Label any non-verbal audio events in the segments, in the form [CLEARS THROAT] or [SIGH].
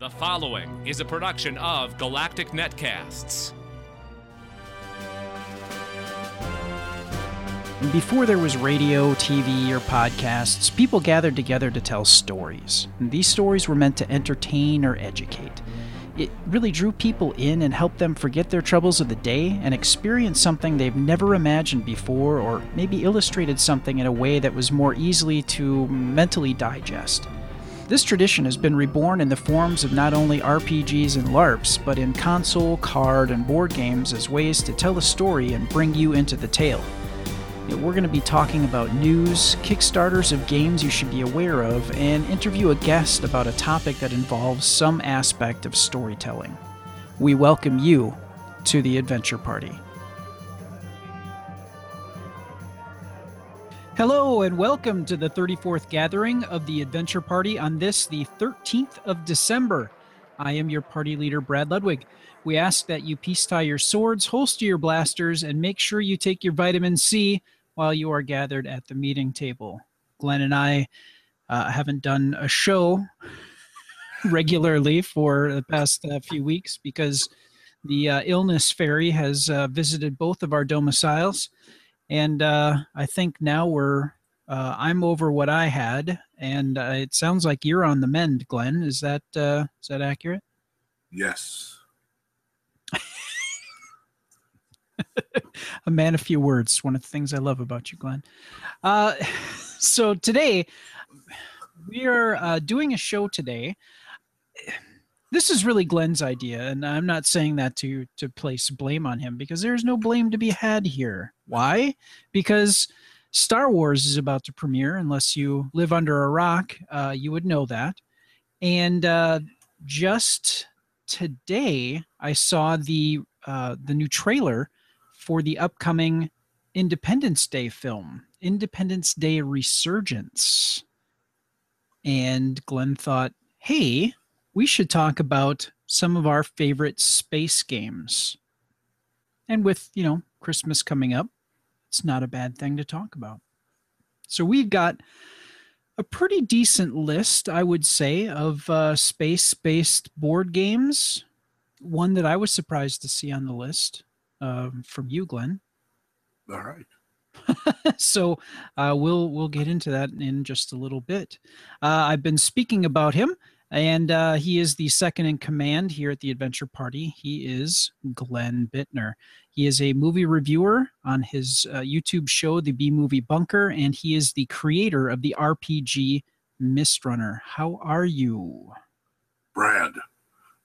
The following is a production of Galactic Netcasts. Before there was radio, TV, or podcasts, people gathered together to tell stories. These stories were meant to entertain or educate. It really drew people in and helped them forget their troubles of the day and experience something they've never imagined before, or maybe illustrated something in a way that was more easily to mentally digest. This tradition has been reborn in the forms of not only RPGs and LARPs, but in console, card, and board games as ways to tell a story and bring you into the tale. We're going to be talking about news, Kickstarters of games you should be aware of, and interview a guest about a topic that involves some aspect of storytelling. We welcome you to the Adventure Party. Hello, and welcome to the 34th gathering of the Adventure Party on this, the 13th of December. I am your party leader, Brad Ludwig. We ask that you peace tie your swords, holster your blasters, and make sure you take your vitamin C while you are gathered at the meeting table. Glenn and I uh, haven't done a show [LAUGHS] regularly for the past uh, few weeks because the uh, illness fairy has uh, visited both of our domiciles and uh, I think now we're uh, I'm over what I had, and uh, it sounds like you're on the mend, Glenn. Is that uh, is that accurate? Yes. [LAUGHS] a man of few words. One of the things I love about you, Glenn. Uh, [LAUGHS] so today we are uh, doing a show today this is really Glenn's idea, and I'm not saying that to to place blame on him because there's no blame to be had here. Why? Because Star Wars is about to premiere. Unless you live under a rock, uh, you would know that. And uh, just today, I saw the uh, the new trailer for the upcoming Independence Day film, Independence Day Resurgence. And Glenn thought, "Hey, we should talk about some of our favorite space games. And with, you know, Christmas coming up, it's not a bad thing to talk about. So we've got a pretty decent list, I would say, of uh, space based board games. One that I was surprised to see on the list uh, from you, Glenn. All right. [LAUGHS] so uh, we'll we'll get into that in just a little bit. Uh, I've been speaking about him and uh, he is the second in command here at the Adventure Party. He is Glenn Bittner. He is a movie reviewer on his uh, YouTube show, The B Movie Bunker, and he is the creator of the RPG Mistrunner. How are you? Brad,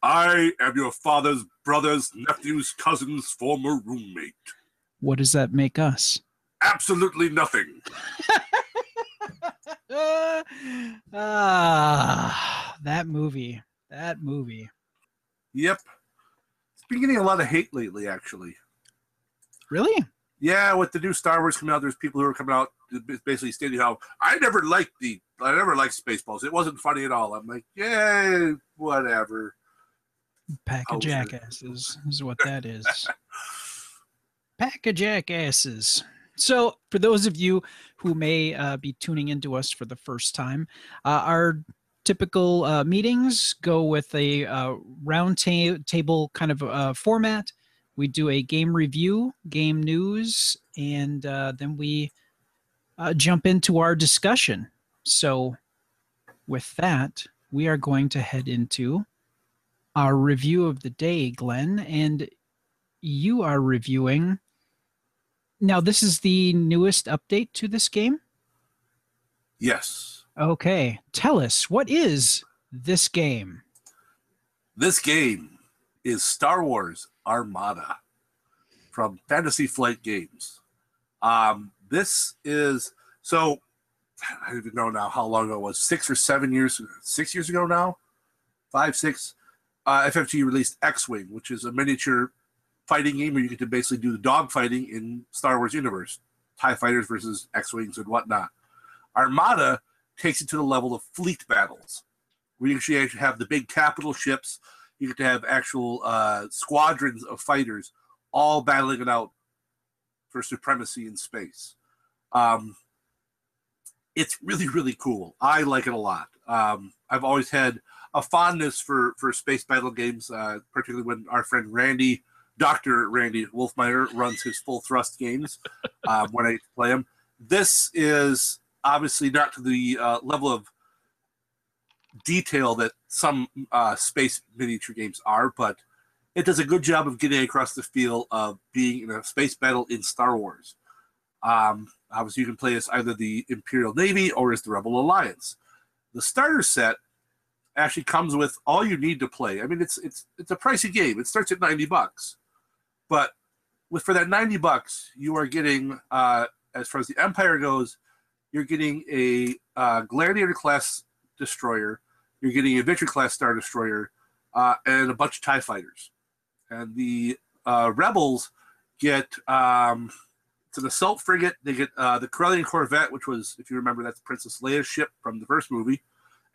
I am your father's brother's nephew's cousin's former roommate. What does that make us? Absolutely nothing. [LAUGHS] ah, that movie. That movie. Yep. It's been getting a lot of hate lately, actually. Really? Yeah, with the new Star Wars coming out, there's people who are coming out basically stating how I never liked the I never liked Spaceballs. It wasn't funny at all. I'm like, yeah, whatever. Pack of jackasses is what [LAUGHS] that is. Pack of jackasses. So, for those of you who may uh, be tuning into us for the first time, uh, our typical uh, meetings go with a uh, round ta- table kind of uh, format. We do a game review, game news, and uh, then we jump into our discussion. So, with that, we are going to head into our review of the day, Glenn, and you are reviewing now, this is the newest update to this game? Yes. Okay. Tell us, what is this game? This game is Star Wars Armada from Fantasy Flight Games. Um, this is so I don't even know now how long ago it was six or seven years, six years ago now, five, six. Uh, FFG released X Wing, which is a miniature fighting game where you get to basically do the dog fighting in Star Wars universe, Tie fighters versus X wings and whatnot. Armada takes it to the level of fleet battles, where you actually have the big capital ships. You get to have actual uh, squadrons of fighters all battling it out for supremacy in space. Um, it's really really cool. I like it a lot. Um, I've always had a fondness for for space battle games, uh, particularly when our friend Randy, Doctor Randy Wolfmeyer, runs his full thrust games [LAUGHS] um, when I play them. This is obviously not to the uh, level of detail that some uh, space miniature games are, but it does a good job of getting across the feel of being in a space battle in Star Wars. Um, obviously, you can play as either the Imperial Navy or as the Rebel Alliance. The starter set actually comes with all you need to play. I mean, it's it's it's a pricey game. It starts at ninety bucks, but with for that ninety bucks, you are getting uh, as far as the Empire goes, you're getting a uh, Gladiator class destroyer, you're getting a Victory class star destroyer, uh, and a bunch of Tie fighters, and the uh, Rebels get um, it's an assault frigate. They get uh, the Corellian Corvette, which was, if you remember, that's Princess Leia's ship from the first movie,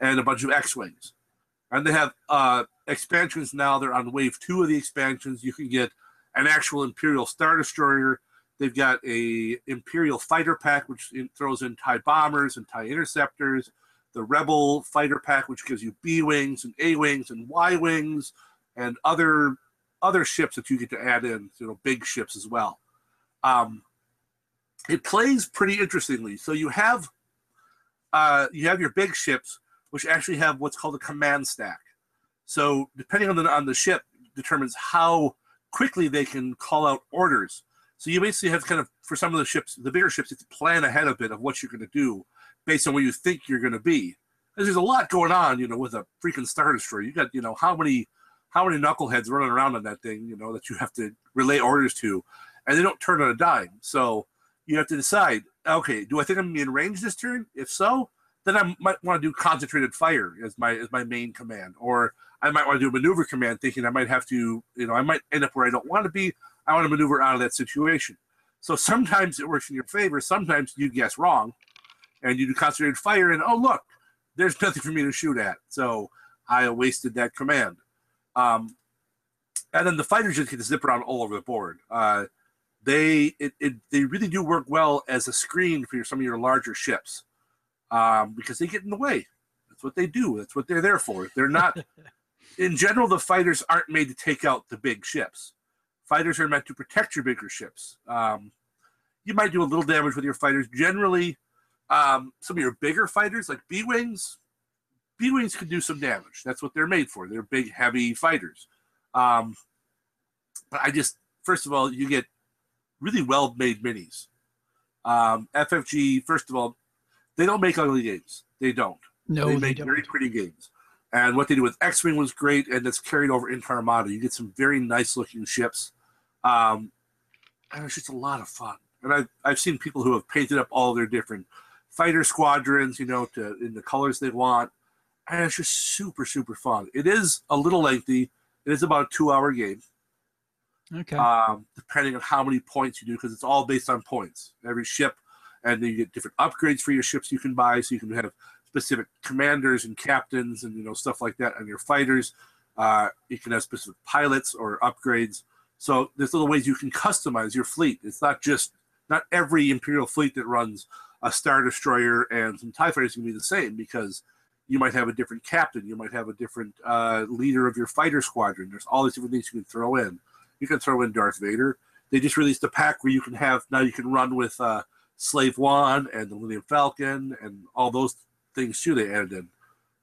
and a bunch of X-wings. And they have uh, expansions now. They're on wave two of the expansions. You can get an actual Imperial Star Destroyer. They've got a Imperial fighter pack, which in, throws in TIE bombers and TIE interceptors. The Rebel fighter pack, which gives you B wings and A wings and Y wings, and other other ships that you get to add in. You know, big ships as well. Um, it plays pretty interestingly. So you have uh, you have your big ships, which actually have what's called a command stack. So depending on the on the ship, determines how quickly they can call out orders. So you basically have kind of for some of the ships, the bigger ships, you have to plan ahead a bit of what you're going to do based on where you think you're going to be. There's a lot going on, you know, with a freaking star destroyer. You got, you know, how many how many knuckleheads running around on that thing, you know, that you have to relay orders to, and they don't turn on a dime. So you have to decide okay do i think i'm to in range this turn if so then i might want to do concentrated fire as my as my main command or i might want to do a maneuver command thinking i might have to you know i might end up where i don't want to be i want to maneuver out of that situation so sometimes it works in your favor sometimes you guess wrong and you do concentrated fire and oh look there's nothing for me to shoot at so i wasted that command um, and then the fighters just get to zip around all over the board uh, they it, it, they really do work well as a screen for your, some of your larger ships um, because they get in the way. That's what they do. That's what they're there for. They're not. [LAUGHS] in general, the fighters aren't made to take out the big ships. Fighters are meant to protect your bigger ships. Um, you might do a little damage with your fighters. Generally, um, some of your bigger fighters, like B wings, B wings can do some damage. That's what they're made for. They're big, heavy fighters. Um, but I just, first of all, you get really well made minis. Um, FFG, first of all, they don't make ugly games. They don't. No, they, they make don't. very pretty games. And what they do with X Wing was great, and that's carried over into Armada. You get some very nice looking ships. Um, and it's just a lot of fun. And I've, I've seen people who have painted up all their different fighter squadrons, you know, to in the colors they want. And it's just super, super fun. It is a little lengthy. It is about a two hour game Okay. um, depending on how many points you do, because it's all based on points. Every ship, and then you get different upgrades for your ships you can buy, so you can have specific commanders and captains and you know stuff like that on your fighters. Uh, you can have specific pilots or upgrades. So there's little ways you can customize your fleet. It's not just not every Imperial fleet that runs a Star Destroyer and some TIE fighters can be the same because you might have a different captain, you might have a different uh, leader of your fighter squadron. There's all these different things you can throw in. You can throw in Darth Vader. They just released a pack where you can have now you can run with uh, Slave One and the Millennium Falcon and all those things too. They added in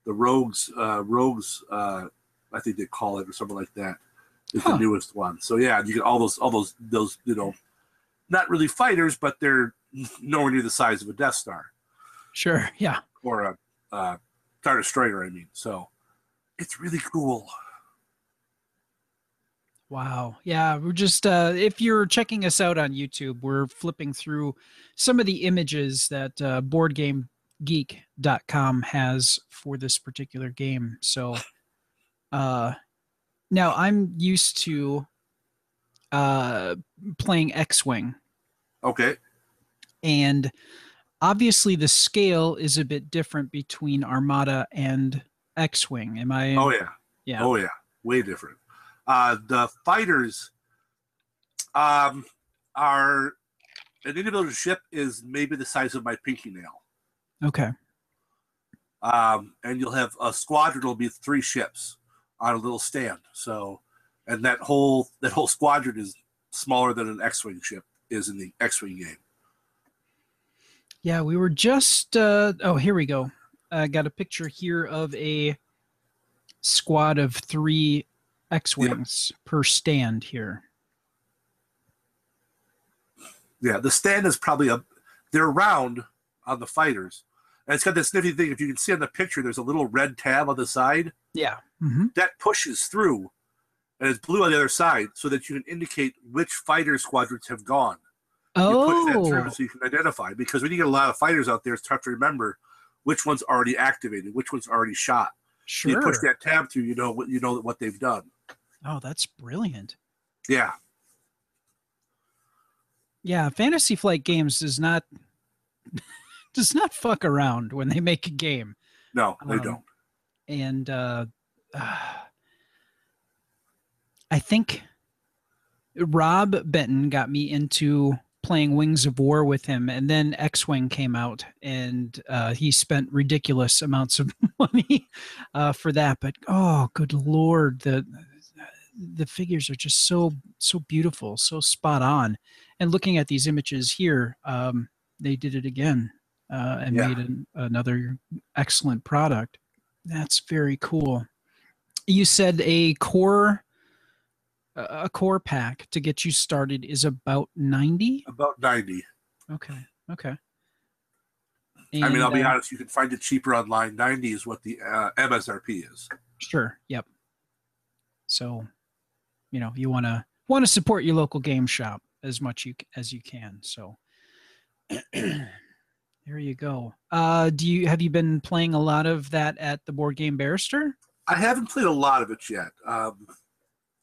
the Rogues, uh, Rogues, uh, I think they call it or something like that. Is Huh. the newest one. So yeah, you get all those, all those, those you know, not really fighters, but they're nowhere near the size of a Death Star Sure. Yeah. or a uh, Star Destroyer. I mean, so it's really cool. Wow. Yeah, we're just uh if you're checking us out on YouTube, we're flipping through some of the images that uh boardgamegeek.com has for this particular game. So uh now I'm used to uh playing X-Wing Okay. and obviously the scale is a bit different between Armada and X-Wing. Am I Oh yeah. Yeah. Oh yeah. Way different. Uh, the fighters um, are an individual ship is maybe the size of my pinky nail. Okay. um, and you'll have a squadron will be three ships on a little stand. So, and that whole that whole squadron is smaller than an X-wing ship is in the X-wing game. Yeah, we were just. Uh, oh, here we go. I got a picture here of a squad of three X-wings per stand here. Yeah, the stand is probably a. They're round on the fighters, and it's got this nifty thing. If you can see on the picture, there's a little red tab on the side Yeah. Hmm that pushes through, and it's blue on the other side, so that you can indicate which fighter squadrons have gone. Oh. You push that Oh, through so you can identify. Because when you get a lot of fighters out there, it's tough to remember which one's already activated, which one's already shot. sure. You push that tab through, you know what you know what they've done. Oh, that's brilliant. Yeah, Yeah, Fantasy Flight Games does not [LAUGHS] does not fuck around when they make a game. no, they Um, don't. and uh, I think Rob Benton got me into playing Wings of War with him, and then X Wing came out, and uh, he spent ridiculous amounts of [LAUGHS] money uh, for that. But oh, good lord, the the figures are just so so beautiful, so spot on. And looking at these images here, um, they did it again uh, and Yeah. made an, another excellent product. That's very cool. You said a core a core pack to get you started is about 90? About ninety. Okay. Okay. I mean, I'll be uh, honest. You can find it cheaper online. Ninety is what the uh, MSRP is. Sure. Yep. So, you know, you want to want to support your local game shop as much you as you can. So, [CLEARS THROAT] there you go. Uh, do you have you been playing a lot of that at the board game barrister? I haven't played a lot of it yet. Um,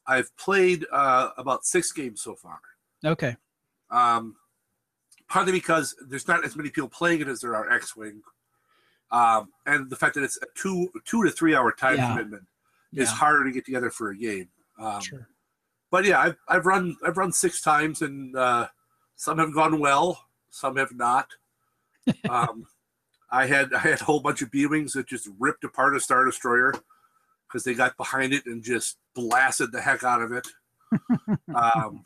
I've played uh, about six games so far. Okay. Um, partly because there's not as many people playing it as there are X-wing, um, and the fact that it's a two two to three hour time Yeah. commitment is Yeah. harder to get together for a game. Um, Sure. But yeah, I've, I've run I've run six times, and uh, some have gone well, some have not. [LAUGHS] um, I had I had a whole bunch of B wings that just ripped apart a star destroyer because they got behind it and just blasted the heck out of it. [LAUGHS] um,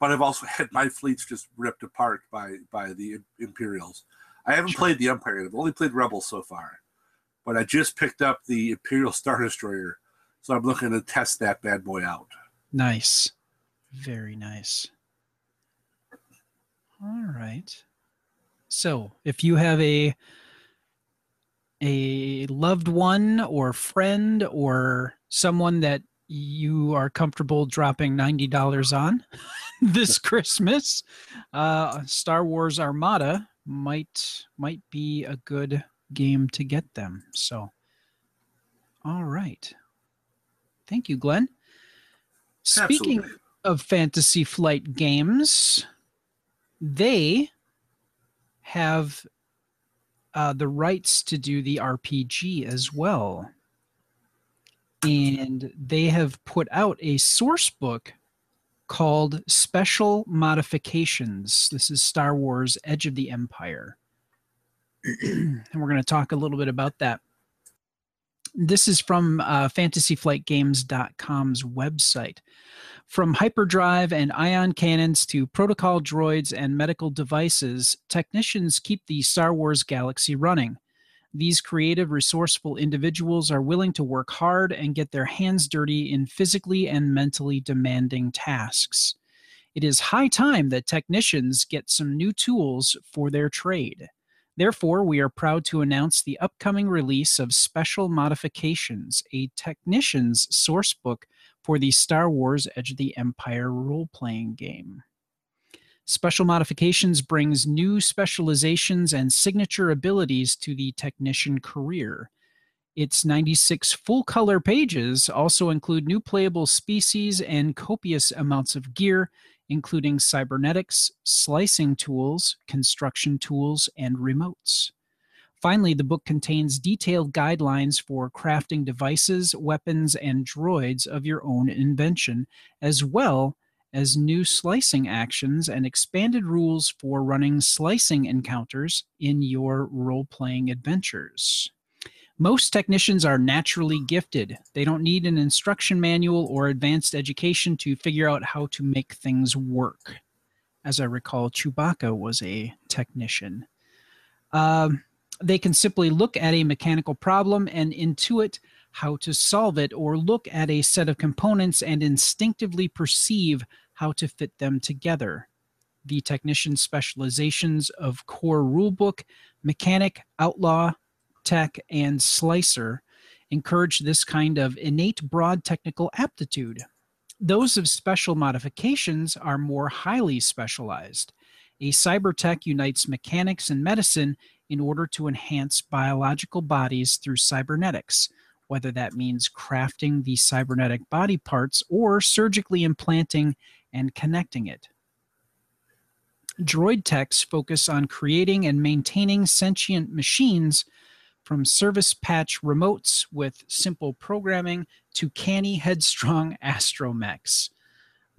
but I've also had my fleets just ripped apart by by the Imperials. I haven't Sure. played the Empire. I've only played Rebels so far, but I just picked up the Imperial Star Destroyer, so I'm looking to test that bad boy out. Nice. Very nice. All right. So, if you have a a loved one or friend or someone that you are comfortable dropping $90 on [LAUGHS] this Christmas, uh, Star Wars Armada might might be a good game to get them. So, all right. Thank you, Glenn. Speaking Absolutely. of Fantasy Flight games, they have uh, the rights to do the RPG as well. And they have put out a source book called Special Modifications. This is Star Wars Edge of the Empire. [CLEARS THROAT] and we're going to talk a little bit about that. This is from uh, fantasyflightgames.com's website. From hyperdrive and ion cannons to protocol droids and medical devices, technicians keep the Star Wars galaxy running. These creative, resourceful individuals are willing to work hard and get their hands dirty in physically and mentally demanding tasks. It is high time that technicians get some new tools for their trade. Therefore, we are proud to announce the upcoming release of Special Modifications, a technician's sourcebook for the Star Wars Edge of the Empire role playing game. Special Modifications brings new specializations and signature abilities to the technician career. Its 96 full color pages also include new playable species and copious amounts of gear, including cybernetics, slicing tools, construction tools, and remotes. Finally, the book contains detailed guidelines for crafting devices, weapons, and droids of your own invention, as well as new slicing actions and expanded rules for running slicing encounters in your role playing adventures. Most technicians are naturally gifted. They don't need an instruction manual or advanced education to figure out how to make things work. As I recall, Chewbacca was a technician. Um, they can simply look at a mechanical problem and intuit how to solve it, or look at a set of components and instinctively perceive how to fit them together. The technician specializations of core rulebook, mechanic, outlaw, tech, and slicer encourage this kind of innate broad technical aptitude. Those of special modifications are more highly specialized. A cyber tech unites mechanics and medicine in order to enhance biological bodies through cybernetics, whether that means crafting the cybernetic body parts or surgically implanting and connecting it. Droid techs focus on creating and maintaining sentient machines from service patch remotes with simple programming to canny, headstrong [LAUGHS] astromechs.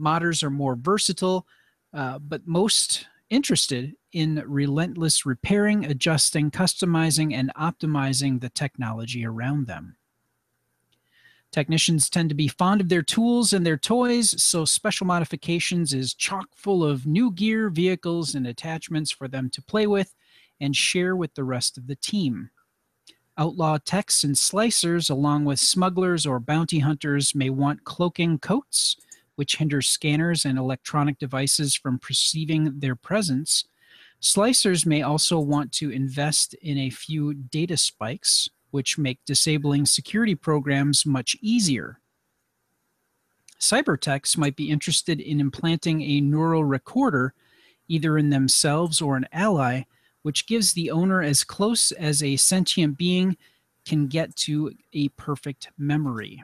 Modders are more versatile, uh, but most interested in relentless repairing, adjusting, customizing, and optimizing the technology around them. Technicians tend to be fond of their tools and their toys, so Special Modifications is chock full of new gear, vehicles, and attachments for them to play with and share with the rest of the team. Outlaw techs and slicers, along with smugglers or bounty hunters, may want cloaking coats, which hinders scanners and electronic devices from perceiving their presence. Slicers may also want to invest in a few data spikes, which make disabling security programs much easier. Cybertechs might be interested in implanting a neural recorder, either in themselves or an ally, which gives the owner as close as a sentient being can get to a perfect memory.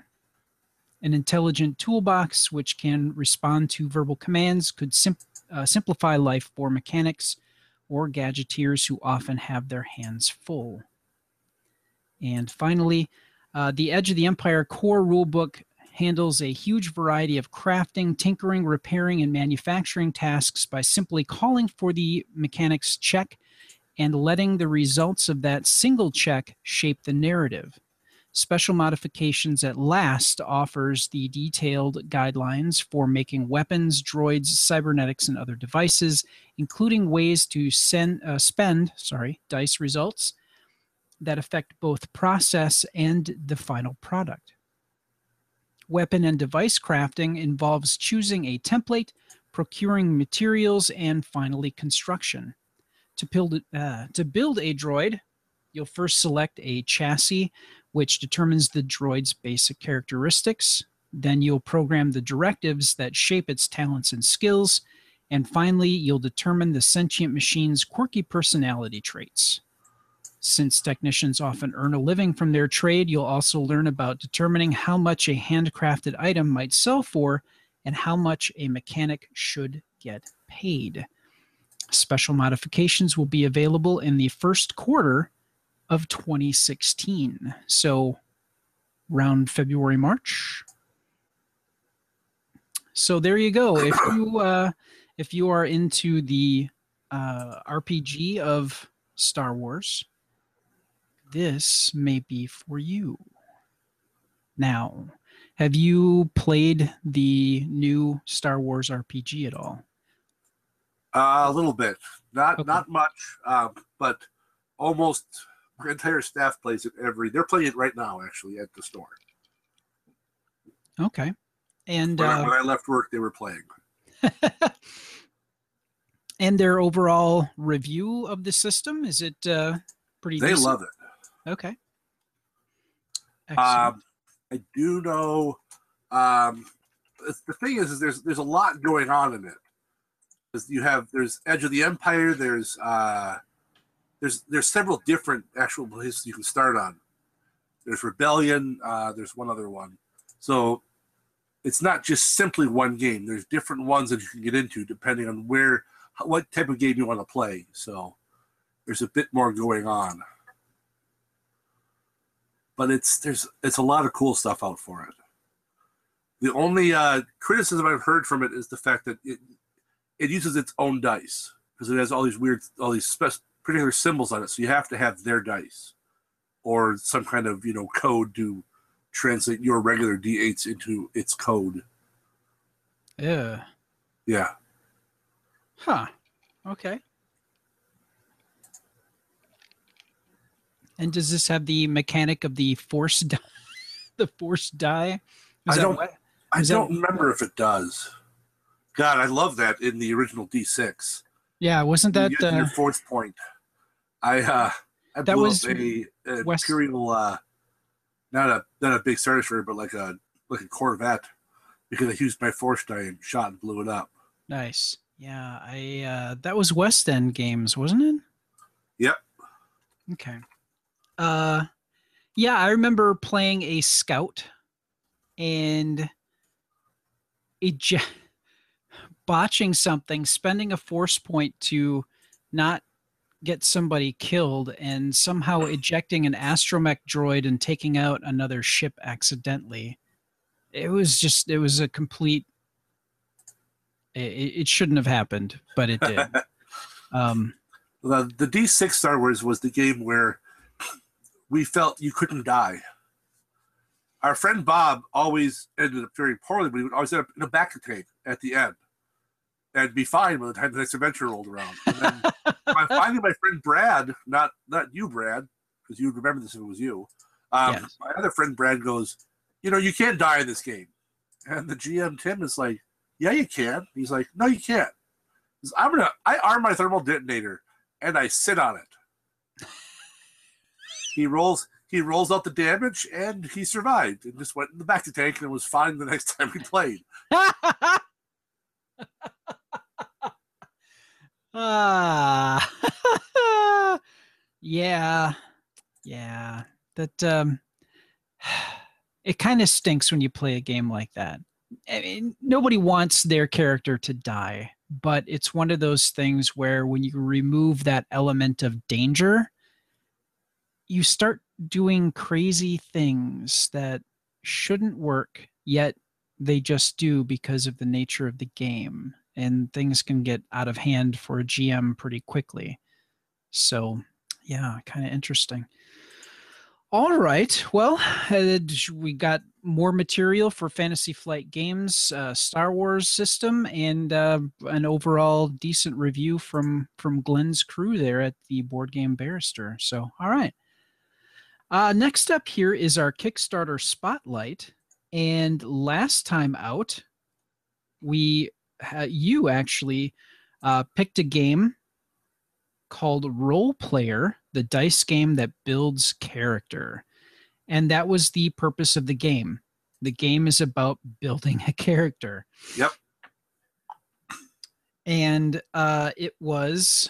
An intelligent toolbox which can respond to verbal commands could sim- uh, simplify life for mechanics or gadgeteers who often have their hands full. And finally, uh, the Edge of the Empire core rulebook handles a huge variety of crafting, tinkering, repairing, and manufacturing tasks by simply calling for the mechanic's check and letting the results of that single check shape the narrative. Special Modifications at Last offers the detailed guidelines for making weapons, droids, cybernetics, and other devices, including ways to send, uh, spend sorry, dice results that affect both process and the final product. Weapon and device crafting involves choosing a template, procuring materials, and finally construction. To build, uh, to build a droid, you'll first select a chassis, which determines the droid's basic characteristics. Then you'll program the directives that shape its talents and skills. And finally, you'll determine the sentient machine's quirky personality traits. Since technicians often earn a living from their trade, you'll also learn about determining how much a handcrafted item might sell for and how much a mechanic should get paid. Special modifications will be available in the first quarter of 2016. So, around February, March. So there you go. If [COUGHS] you uh, if you are into the uh, RPG of Star Wars, this may be for you. Now, have you played the new Star Wars RPG at all? Uh, a little bit, not Okay. not much, uh, but almost entire staff plays it every. They're playing it right now, actually, at the store. Okay. And When, I, uh, when I left work, they were playing. [LAUGHS] and their overall review of the system is it uh, pretty? They decent? love it. Okay. Um, I do know. Um, the thing is, is there's there's a lot going on in it. You have there's Edge of the Empire. There's uh, there's there's several different actual places you can start on. There's Rebellion. Uh, there's one other one. So it's not just simply one game. There's different ones that you can get into depending on where what type of game you want to play. So there's a bit more going on but it's there's it's a lot of cool stuff out for it. The only uh, criticism I've heard from it is the fact that it it uses its own dice because it has all these weird, all these spe- particular symbols on it. So you have to have their dice or some kind of you know code to translate your regular d8s into its code. Yeah. Yeah. Huh. Okay. And does this have the mechanic of the force die? [LAUGHS] the force die? I don't- what- I don't remember if it does. God, I love that in the original D6. Yeah, wasn't You that get uh, your fourth point? I uh, I That blew was up a, a West- imperial, uh, not a not a big Star Destroyer, but like a like a Corvette, because I used my force die and shot and blew it up. nice? Yeah, I uh, that was West End Games, wasn't it? Yep. Okay. Uh, yeah, I remember playing a scout, and ej- [LAUGHS] botching something, spending a force point to not get somebody killed, and somehow [SIGHS] ejecting an astromech droid and taking out another ship accidentally. It was just, it was a complete. It, it shouldn't have happened, but it did. [LAUGHS] um, The, the D6 Star Wars was the game where we felt you couldn't die. Our friend Bob always ended up very poorly, but he would always end up in a bacta tank at the end and be fine by the time the next adventure rolled around. And then [LAUGHS] my, finally, my friend Brad, not not you, Brad, because you'd remember this if it was you. Um, Yes. My other friend Brad goes, You know, you can't die in this game. And the GM Tim is like, Yeah, you can. He's like, No, you can't. Says, I'm gonna I arm my thermal detonator and I sit on it. [LAUGHS] he rolls he rolls out the damage and he survived and just went in the bacta tank and was fine the next [LAUGHS] time we played. Ah, [LAUGHS] yeah, yeah. That um, [SIGHS] it kind of stinks when you play a game like that. I mean, nobody wants their character to die, but it's one of those things where when you remove that element of danger, you start doing crazy things that shouldn't work, yet they just do because of the nature of the game and things can get out of hand for a GM pretty quickly. So, yeah, kind of interesting. All right. Well, uh, we got more material for Fantasy Flight Games, uh, Star Wars system, and uh, an overall decent review from from Glenn's crew there at the Board Game Barrister. So, all right. Uh, next up here is our Kickstarter spotlight. And last time out, we you actually uh, picked a game called Role Player, the dice game that builds character. And that was the purpose of the game. The game is about building a character. Yep. And uh, it was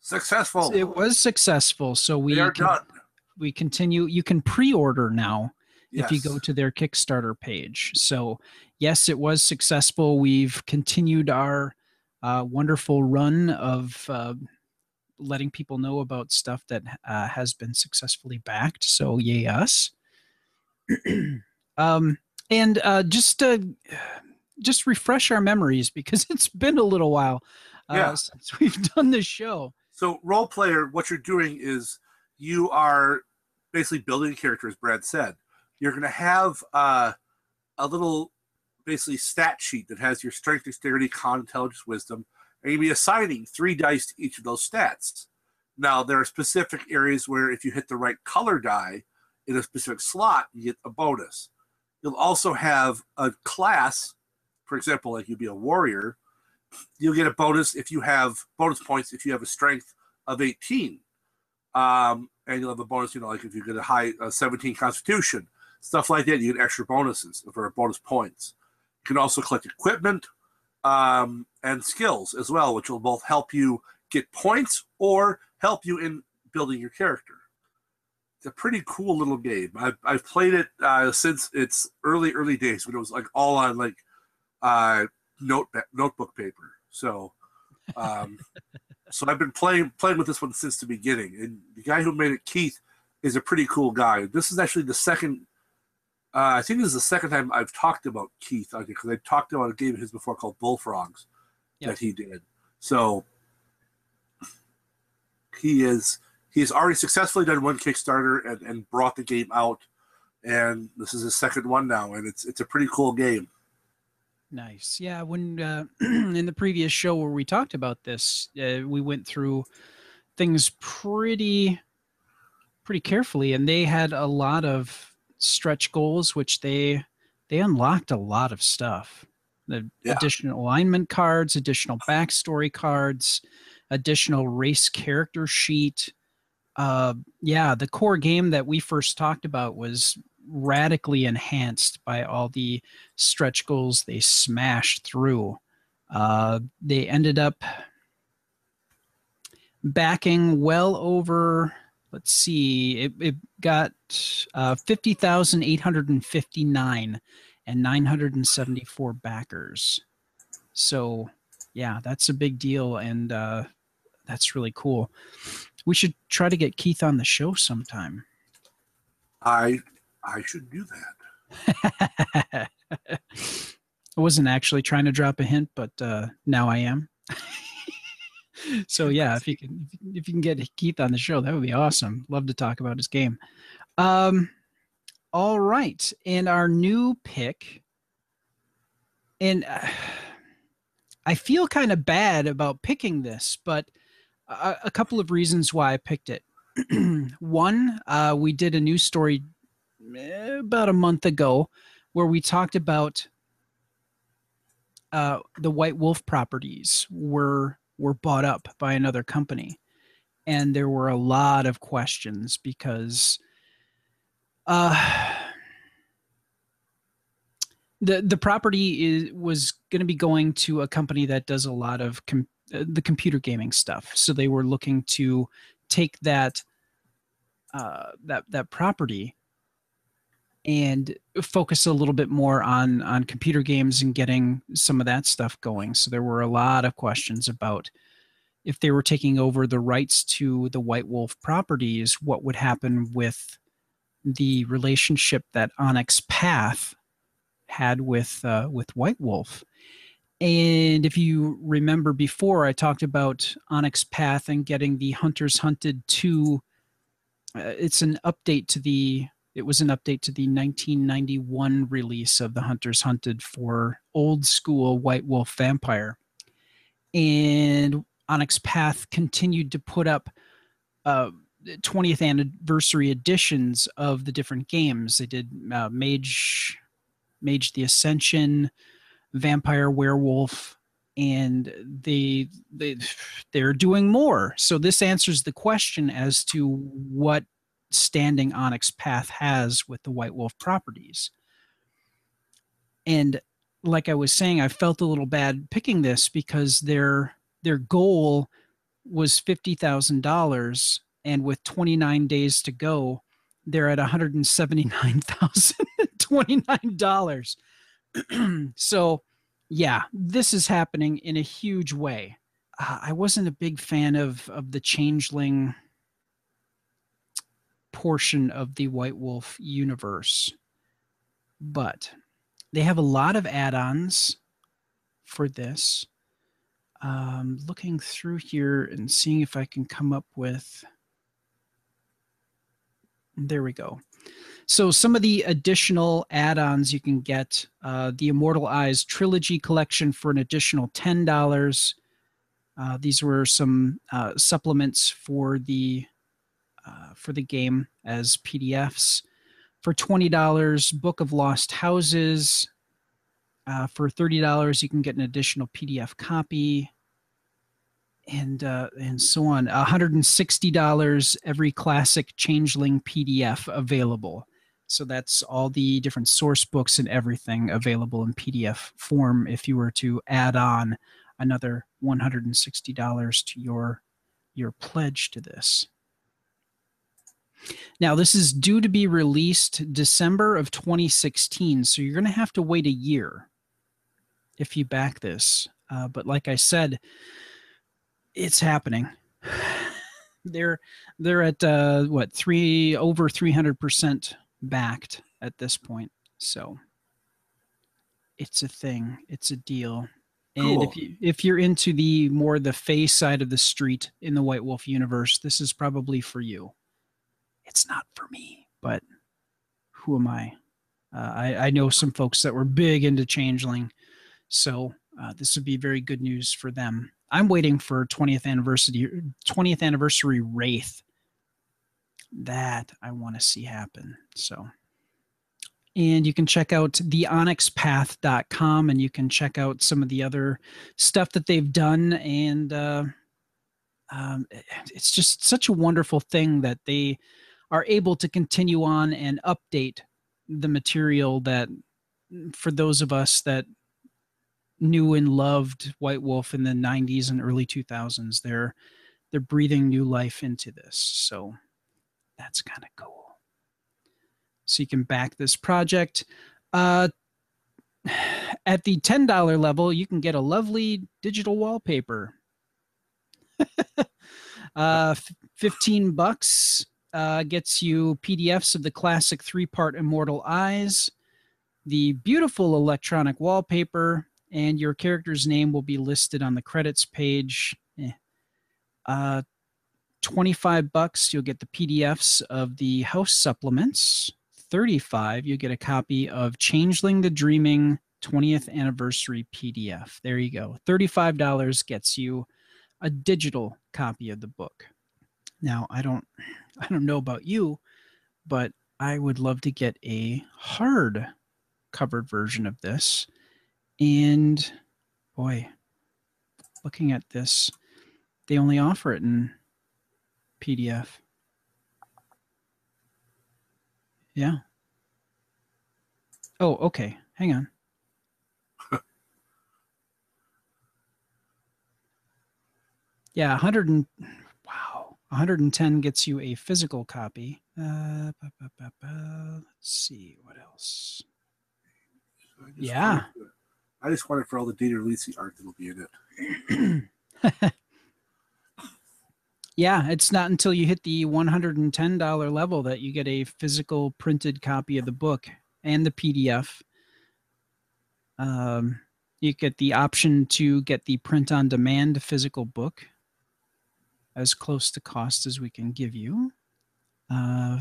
Successful. it was successful. So we are con- done. we continue. You can pre-order now if you go to their Kickstarter page. So, yes, it was successful. We've continued our uh, wonderful run of uh, letting people know about stuff that uh, has been successfully backed. So, yay us. [CLEARS THROAT] um, and uh, just to just refresh our memories because [LAUGHS] it's been a little while uh, Yeah. since we've done this show. So role player, what you're doing is you are basically building a character, as Brad said. You're going to have uh, a little basically stat sheet that has your strength, dexterity, con, intelligence, wisdom, and you'll be assigning three dice to each of those stats. Now there are specific areas where if you hit the right color die in a specific slot, you get a bonus. You'll also have a class, for example, like you'd be a warrior, you'll get a bonus if you have bonus points if you have a strength of 18 um, and you'll have a bonus you know like if you get a high uh, 17 constitution stuff like that you get extra bonuses for bonus points you can also collect equipment um, and skills as well which will both help you get points or help you in building your character it's a pretty cool little game i've, I've played it uh, since its early early days when it was like all on like uh, note notebook paper. So, um, [LAUGHS] so I've been playing playing with this one since the beginning. And the guy who made it, Keith, is a pretty cool guy. This is actually the second Uh, I think this is the second time I've talked about Keith because I talked about a game of his before called Bullfrogs Yep. that he did. So he is he has already successfully done one Kickstarter and, and brought the game out, and this is his second one now, and it's it's a pretty cool game. Nice. Yeah. When uh, [CLEARS THROAT] in the previous show where we talked about this, uh, we went through things pretty, pretty carefully, and they had a lot of stretch goals, which they they unlocked a lot of stuff. The Yeah. additional alignment cards, additional backstory cards, additional race character sheet. Uh, yeah, the core game that we first talked about was radically enhanced by all the stretch goals they smashed through. Uh, they ended up backing well over, let's see, it, it got uh, 50,859 and 974 backers. So, yeah, that's a big deal. And uh, that's really cool. We should try to get Keith on the show sometime. I I should do that. [LAUGHS] I wasn't actually trying to drop a hint, but uh, now I am. [LAUGHS] so yeah, if you can if you can get Keith on the show, that would be awesome. Love to talk about his game. Um, all right, and our new pick, and uh, I feel kind of bad about picking this, but a, a couple of reasons why I picked it. [CLEARS THROAT] One, uh, we did a news story eh, about a month ago where we talked about uh, the White Wolf properties were were bought up by another company, and there were a lot of questions because uh, the the property is was going to be going to a company that does a lot of com- uh, the computer gaming stuff. So they were looking to take that uh, that that property and focus a little bit more on on computer games and getting some of that stuff going. So there were a lot of questions about if they were taking over the rights to the White Wolf properties, what would happen with the relationship that Onyx Path had with uh, with White Wolf. And if you remember before, I talked about Onyx Path and getting the Hunters Hunted 2. Uh, it's an update to the it was an update to the 1991 release of the Hunters Hunted for old school White Wolf Vampire. And Onyx Path continued to put up uh, 20th anniversary editions of the different games. They did uh, Mage, Mage the Ascension, Vampire Werewolf, and they they they're doing more. So this answers the question as to what standing Onyx Path has with the White Wolf properties. And like I was saying, I felt a little bad picking this because their their goal was fifty thousand dollars, and with twenty nine days to go, they're at one hundred and seventy nine thousand twenty nine dollars. [CLEARS THROAT] so, yeah, this is happening in a huge way. Uh, I wasn't a big fan of of the changeling portion of the White Wolf universe. But they have a lot of add ons for this. Um, looking through here and seeing if I can come up with. There we go. So, some of the additional add ons you can get uh, the Immortal Eyes Trilogy Collection for an additional $10. Uh, these were some uh, supplements for the uh, for the game as PDFs. For twenty dollars, Book of Lost Houses. Uh, for thirty dollars, you can get an additional PDF copy, and uh, and so on. One hundred and sixty dollars, every classic Changeling PDF available. So that's all the different source books and everything available in PDF form. If you were to add on another one hundred and sixty dollars to your your pledge to this. Now, this is due to be released December of 2016, so you're going to have to wait a year if you back this. Uh, but like I said, it's happening. [SIGHS] they're they're at uh, what three over 300 percent backed at this point, So it's a thing. It's a deal. And Cool. if you if you're into the more the face side of the street in the White Wolf universe, this is probably for you. It's not for me, but who am I? Uh, I, I know some folks that were big into Changeling, so uh, this would be very good news for them. I'm waiting for 20th anniversary 20th anniversary Wraith. That I want to see happen. So and you can check out theonyxpath.com and you can check out some of the other stuff that they've done and uh, um, it's just such a wonderful thing that they are able to continue on and update the material that for those of us that knew and loved white wolf in the 90s and early 2000s they're they're breathing new life into this so that's kind of cool so you can back this project. Uh, [SIGHS] at the $10 level, you can get a lovely digital wallpaper. [LAUGHS] uh, 15 bucks uh, gets you PDFs of the classic three part Immortal Eyes, the beautiful electronic wallpaper, and your character's name will be listed on the credits page. Eh. Uh, 25 bucks, you'll get the PDFs of the house supplements. 35, you'll get a copy of Changeling the Dreaming 20th anniversary PDF. There you go. $35 gets you a digital copy of the book. Now, I don't I don't know about you, but I would love to get a hard covered version of this. And boy, looking at this, they only offer it in PDF. Yeah. Oh, okay. Hang on. [LAUGHS] yeah, 100 and 110 gets you a physical copy. Uh, ba, ba, ba, ba. Let's see what else. I Yeah. wanted I just wanted for all the DiTerlizzi art that'll be in it. [LAUGHS] Yeah, it's not until you hit the $110 level that you get a physical printed copy of the book and the PDF. Um, you get the option to get the print on demand physical book as close to cost as we can give you. Uh,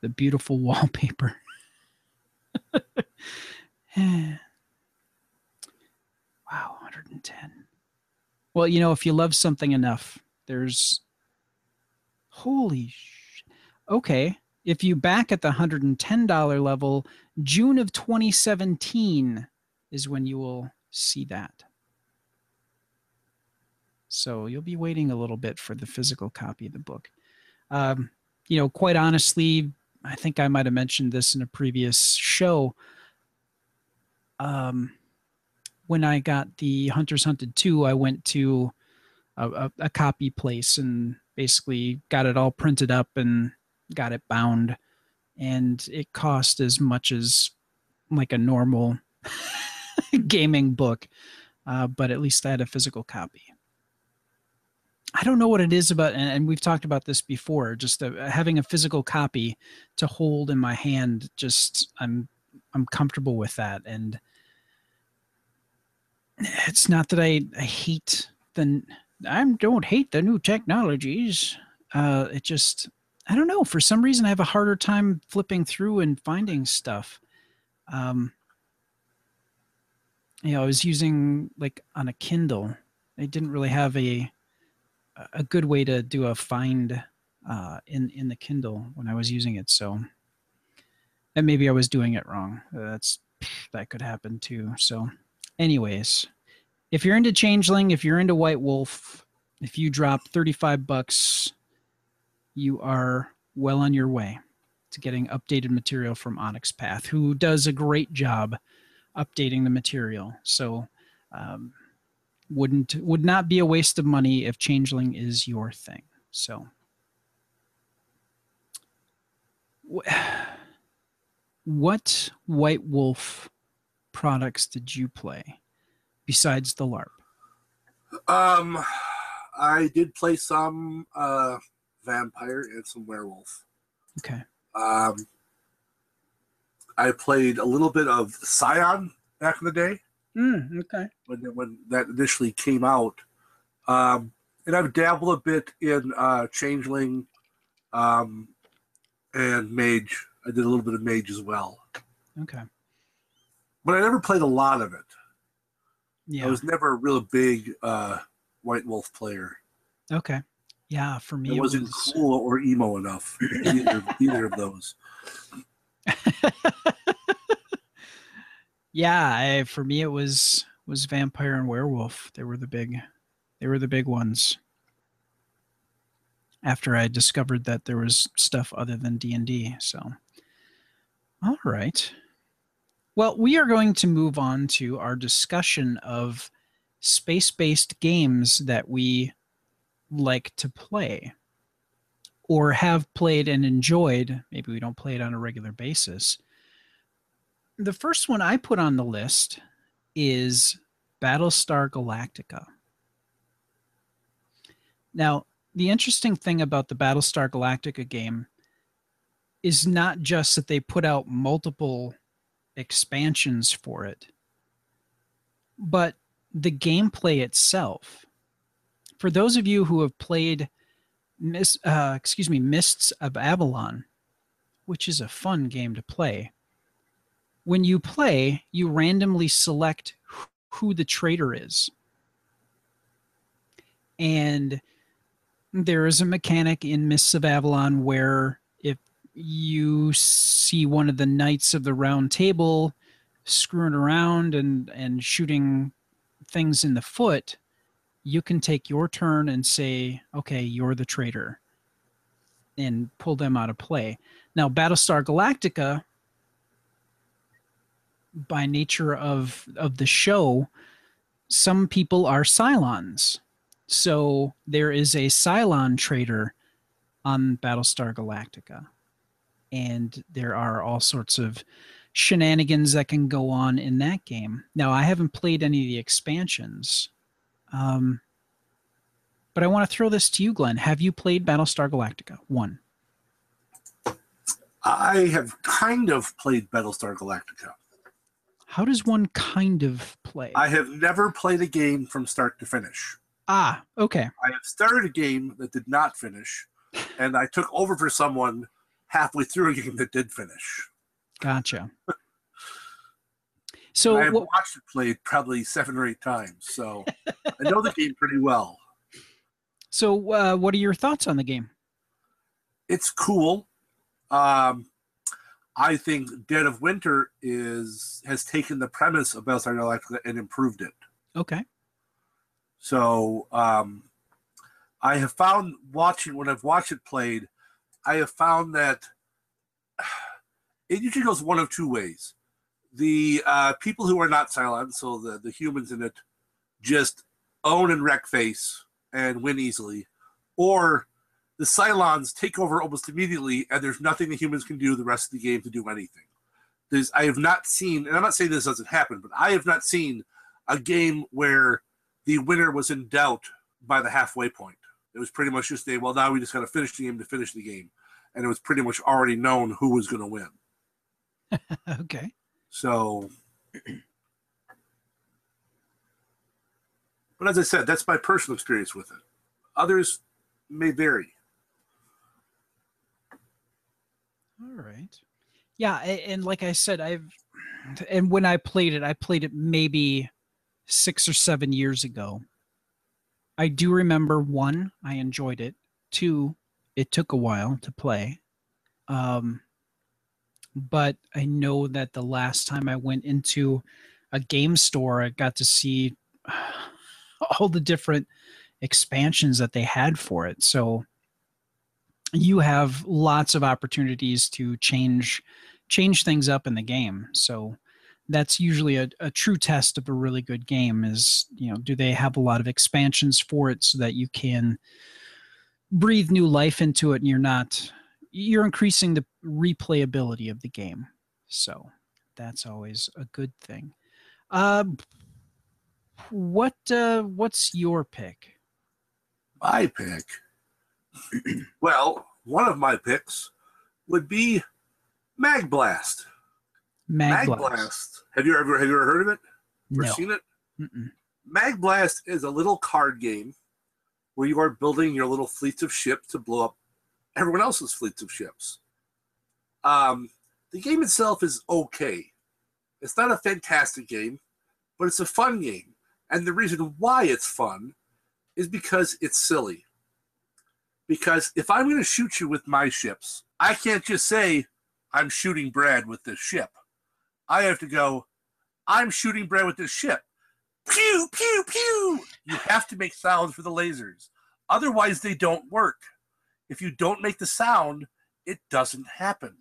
the beautiful [LAUGHS] wallpaper. [SIGHS] wow, 110. Well, you know, if you love something enough, there's holy sh- okay if you back at the $110 level june of 2017 is when you will see that so you'll be waiting a little bit for the physical copy of the book. Um, you know quite honestly i think i might have mentioned this in a previous show. Um, when i got the hunters hunted 2 i went to a, a, a copy place and basically got it all printed up and got it bound. And it cost as much as like a normal [LAUGHS] gaming book uh, but at least i had a physical copy i don't know what it is about and, and we've talked about this before just uh, having a physical copy to hold in my hand just i'm i'm comfortable with that and it's not that i, I hate the I don't hate the new technologies. Uh, it just, I don't know. For some reason, I have a harder time flipping through and finding stuff. Um, you know, I was using like on a Kindle. I didn't really have a a good way to do a find uh, in in the Kindle when I was using it. So, and maybe I was doing it wrong. That's that could happen too. So, anyways, if you're into changeling if you're into white wolf if you drop 35 bucks you are well on your way to getting updated material from onyx path who does a great job updating the material so um, wouldn't would not be a waste of money if changeling is your thing so [SIGHS] what white wolf products did you play besides the LARP? Um, I did play some uh, vampire and some werewolf. Okay. Um, I played a little bit of Scion back in the day Mm, okay. when when that initially came out. Um, and I've dabbled a bit in uh, Changeling um, and Mage. I did a little bit of Mage as well, Okay. but I never played a lot of it. Yeah. I was never a real big uh, White Wolf player. okay. Yeah. For me, It it wasn't was. cool or emo enough. either, either of those. [LAUGHS] yeah. I, for me, it was was vampire and werewolf. They were the big, they were the big ones. After I discovered that there was stuff other than D and D, so. All right. Well, we are going to move on to our discussion of space-based games that we like to play or have played and enjoyed. Maybe we don't play it on a regular basis. The first one I put on the list is Battlestar Galactica. Now, the interesting thing about the Battlestar Galactica game is not just that they put out multiple expansions for it, but the gameplay itself. For those of you who have played uh, excuse me, Mists of Avalon, which is a fun game to play. When you play, you randomly select who the traitor is. And there is a mechanic in Mists of Avalon where if you see one of the knights of the round table screwing around and, and shooting things in the foot, you can take your turn and say, okay, you're the traitor, and pull them out of play. Now, Battlestar Galactica, by nature of of the show, some people are Cylons. So there is a Cylon traitor on Battlestar Galactica. And there are all sorts of shenanigans that can go on in that game. Now, I haven't played any of the expansions. Um, but I want to throw this to you, Glenn. Have you played Battlestar Galactica? One. I have kind of played Battlestar Galactica. How does one kind of play? I have never played a game from start to finish. ah, okay. I have started a game that did not finish, [LAUGHS] and I took over for someone halfway through a game that did finish. Gotcha. [LAUGHS] So I have what, watched it played probably seven or eight times, so I know the game pretty well. so uh, what are your thoughts on the game? It's cool. Um, I think Dead of Winter is has taken the premise of Battlestar Galactica and improved it. Okay. So um, I have found watching when I've watched it played, I have found that [SIGHS] it usually goes one of two ways. The uh, people who are not Cylons, so the, the humans in it, just own and wreck face and win easily, or the Cylons take over almost immediately, and there's nothing the humans can do the rest of the game to do anything. There's, I have not seen, and I'm not saying this doesn't happen, but I have not seen a game where the winner was in doubt by the halfway point. It was pretty much just a well, now we just got to finish the game to finish the game, and it was pretty much already known who was going to win. [LAUGHS] Okay. So, but as I said, that's my personal experience with it. Others may vary. All right. Yeah, and like I said, I've and when I played it, I played it maybe six or seven years ago. I do remember one, I enjoyed it. Two, it took a while to play. Um, but I know that the last time I went into a game store, I got to see [SIGHS] all the different expansions that they had for it. So you have lots of opportunities to change change things up in the game. So that's usually a, a true test of a really good game is, you know, do they have a lot of expansions for it so that you can breathe new life into it and you're not you're increasing the replayability of the game. So that's always a good thing. Uh, what uh, what's your pick? My pick, [CLEARS THROAT] well, one of my picks would be Mag Blast. Mag, Mag Blast. Blast. Have you ever have you ever heard of it or No. seen it? Mm-mm. Mag Blast is a little card game where you are building your little fleets of ships to blow up everyone else's fleets of ships. Um, the game itself is okay. It's not a fantastic game, but it's a fun game. And the reason why it's fun is because it's silly. Because if I'm going to shoot you with my ships, I can't just say, I'm shooting Brad with this ship. I have to go, I'm shooting Brad with this ship. Pew, pew, pew. You have to make sounds for the lasers. Otherwise, they don't work. If you don't make the sound, it doesn't happen.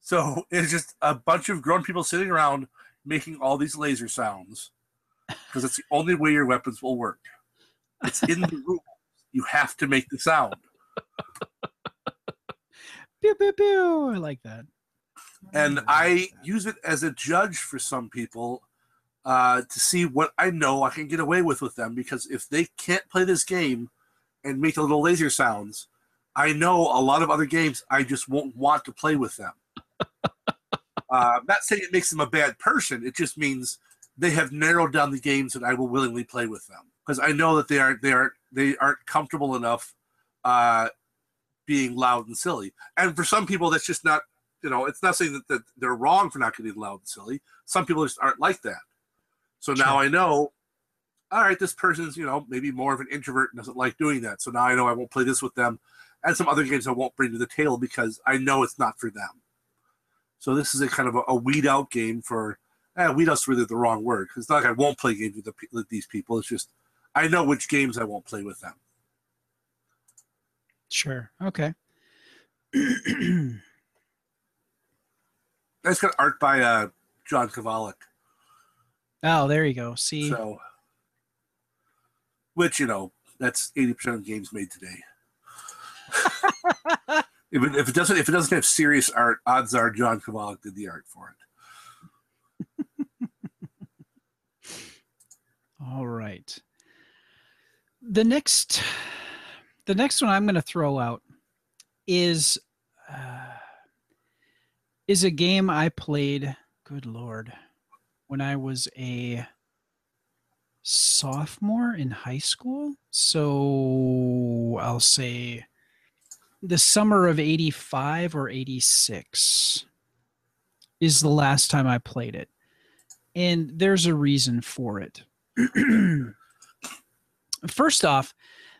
So [LAUGHS] it's just a bunch of grown people sitting around making all these laser sounds because it's the only way your weapons will work. It's in the rules. [LAUGHS] You have to make the sound. [LAUGHS] Pew pew pew. I like that. and like I that. use it as a judge for some people uh, to see what I know I can get away with with them because if they can't play this game and make the little laser sounds, I know a lot of other games I just won't want to play with them. [LAUGHS] uh, I'm not saying it makes them a bad person. It just means they have narrowed down the games that I will willingly play with them because I know that they aren't they aren't they aren't comfortable enough uh, being loud and silly. And for some people, that's just not you know, it's not saying that, that they're wrong for not getting loud and silly. Some people just aren't like that. So now Sure. I know, all right, this person's, you know, maybe more of an introvert and doesn't like doing that. So now I know I won't play this with them. And some other games I won't bring to the table because I know it's not for them. So this is a kind of a, a weed out game for, eh, weed out's really the wrong word. 'cause It's not like I won't play games with, the, with these people. It's just, I know which games I won't play with them. Sure. Okay. [CLEARS THROAT] That's got art by uh, John Kovalic. oh, there you go. See, So, which you know, that's eighty percent of games made today. [LAUGHS] if, it, if it doesn't, if it doesn't have serious art, odds are John Kovalic did the art for it. [LAUGHS] All right. The next, the next one I'm going to throw out is uh, is a game I played. Good lord, when I was a sophomore in high school. So I'll say the summer of '85 or '86 is the last time I played it, and there's a reason for it. [CLEARS THROAT] First off,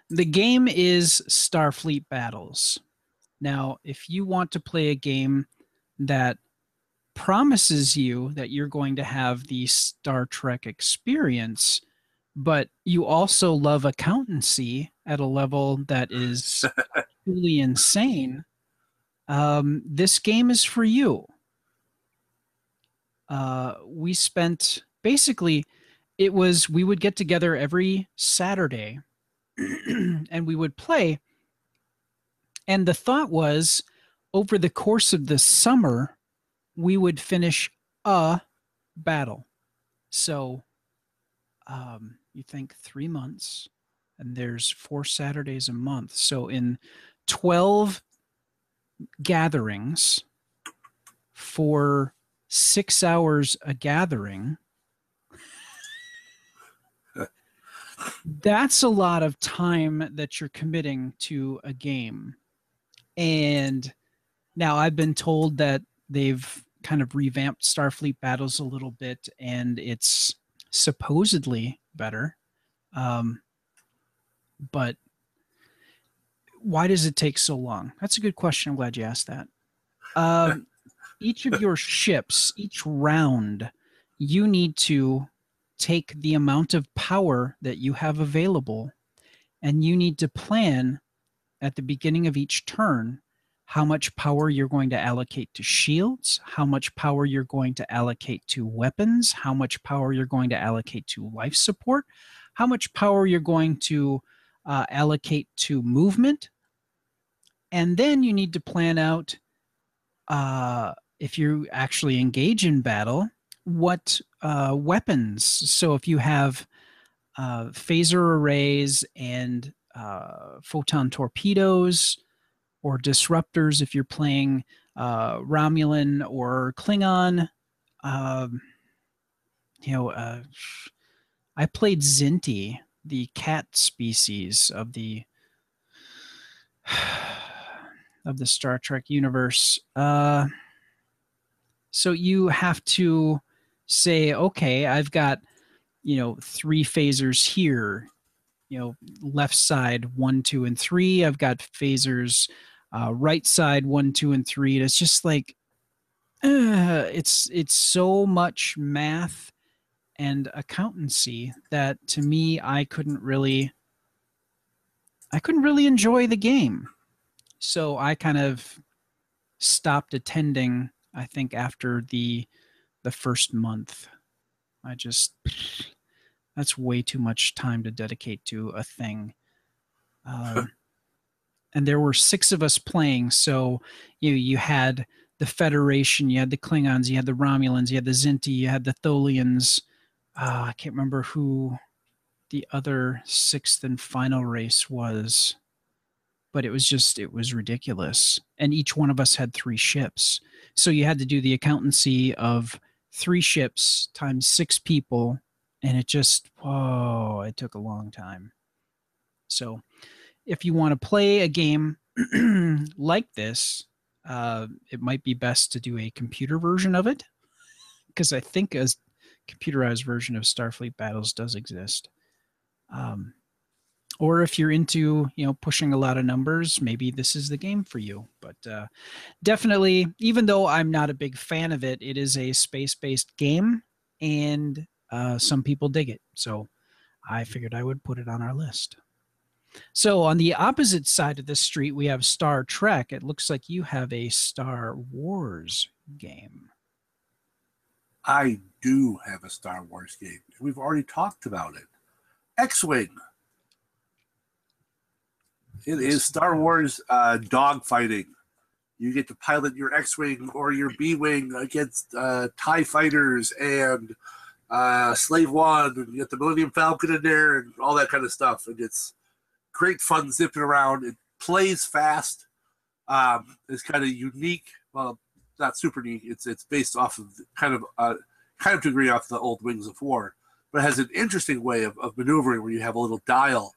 the game is Starfleet Battles. Now, if you want to play a game that promises you that you're going to have the Star Trek experience, but you also love accountancy at a level that is [LAUGHS] truly insane, um, this game is for you. Uh, we spent basically it was we would get together every Saturday [CLEARS THROAT] and we would play. And the thought was over the course of the summer, we would finish a battle. So um, you think three months, and there's four Saturdays a month. So in 12 gatherings for six hours a gathering, that's a lot of time that you're committing to a game. And now I've been told that they've kind of revamped Starfleet Battles a little bit and it's supposedly better. Um, but why does it take so long? That's a good question. I'm glad you asked that. Um, [LAUGHS] each of your ships, each round, you need to take the amount of power that you have available and you need to plan at the beginning of each turn how much power you're going to allocate to shields, how much power you're going to allocate to weapons, how much power you're going to allocate to life support, how much power you're going to uh, allocate to movement. And then you need to plan out uh, if you actually engage in battle, what uh, weapons. So if you have uh, phaser arrays and uh, photon torpedoes or disruptors, if you're playing uh, Romulan or Klingon. Um, you know, uh, I played Kzinti, the cat species of the [SIGHS] of the Star Trek universe. Uh, so you have to say, okay, I've got you know three phasers here. You know, left side one, two, and three. I've got phasers uh, right side one, two, and three. And it's just like uh, it's it's so much math and accountancy that to me I couldn't really I couldn't really enjoy the game. So I kind of stopped attending I think after the the first month. I just that's way too much time to dedicate to a thing. Uh, and there were six of us playing, so you you had the Federation, you had the Klingons, you had the Romulans, you had the Kzinti, you had the Tholians. Uh, I can't remember who the other sixth and final race was, but it was just it was ridiculous. And each one of us had three ships, so you had to do the accountancy of three ships times six people, and it just whoa, it took a long time. So, if you want to play a game [CLEARS THROAT] like this, uh, it might be best to do a computer version of it because I think a computerized version of Starfleet Battles does exist. Um, or if you're into you know pushing a lot of numbers, maybe this is the game for you. But uh, definitely, even though I'm not a big fan of it, it is a space-based game, and uh, some people dig it. So I figured I would put it on our list. So on the opposite side of the street, we have Star Trek. It looks like you have a Star Wars game. I do have a Star Wars game. We've already talked about it. X-wing. It is Star Wars uh, dogfighting. You get to pilot your X-wing or your B-wing against uh, Tie fighters and uh, Slave One, and you get the Millennium Falcon in there and all that kind of stuff. And it's great fun zipping around. It plays fast. Um, it's kind of unique. Well, not super unique. It's it's based off of kind of uh, kind of degree off the old Wings of War, but it has an interesting way of, of maneuvering where you have a little dial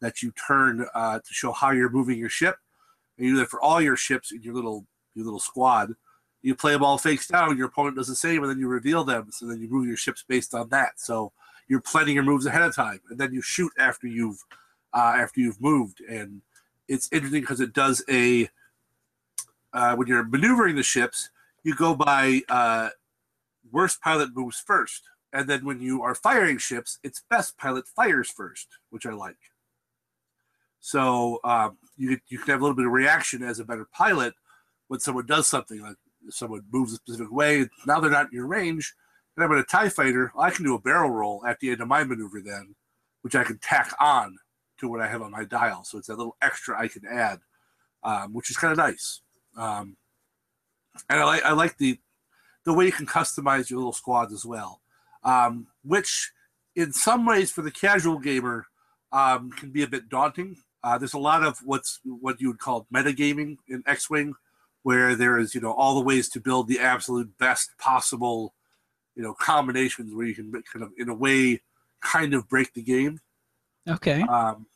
that you turn uh, to show how you're moving your ship. And you do that for all your ships in your little your little squad. You play them all face down. Your opponent does the same, and then you reveal them. So then you move your ships based on that. So you're planning your moves ahead of time, and then you shoot after you've uh, after you've moved. And it's interesting because it does a uh, when you're maneuvering the ships, you go by uh, worst pilot moves first, and then when you are firing ships, it's best pilot fires first, which I like. So um, you you can have a little bit of reaction as a better pilot when someone does something like someone moves a specific way. Now they're not in your range, and I'm in a Tie fighter. I can do a barrel roll at the end of my maneuver then, which I can tack on to what I have on my dial. So it's a little extra I can add, um, which is kind of nice. Um, and I like I like the the way you can customize your little squads as well, um, which in some ways for the casual gamer um, can be a bit daunting. Uh, there's a lot of what's what you would call metagaming in X-wing, where there is you know all the ways to build the absolute best possible you know combinations where you can kind of in a way kind of break the game Okay. um,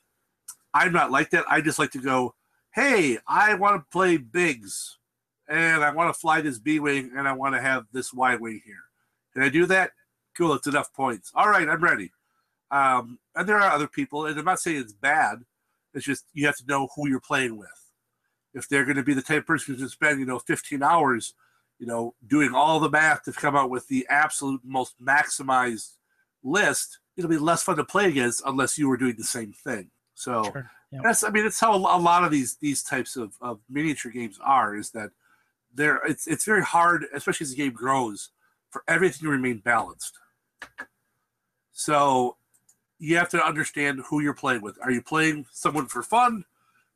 I'm not like that. I just like to go, hey, I want to play bigs, and I want to fly this B wing, and I want to have this Y wing here. Can I do that? Cool, it's enough points. All right, I'm ready. Um, and there are other people, and I'm not saying it's bad. It's just you have to know who you're playing with. If they're going to be the type of person who's going to spend, you know, 15 hours, you know, doing all the math to come out with the absolute most maximized list, it'll be less fun to play against unless you were doing the same thing. So Sure. Yep. that's, I mean, it's how a lot of these these types of, of miniature games are. Is that there? It's it's very hard, especially as the game grows, for everything to remain balanced. So you have to understand who you're playing with. Are you playing someone for fun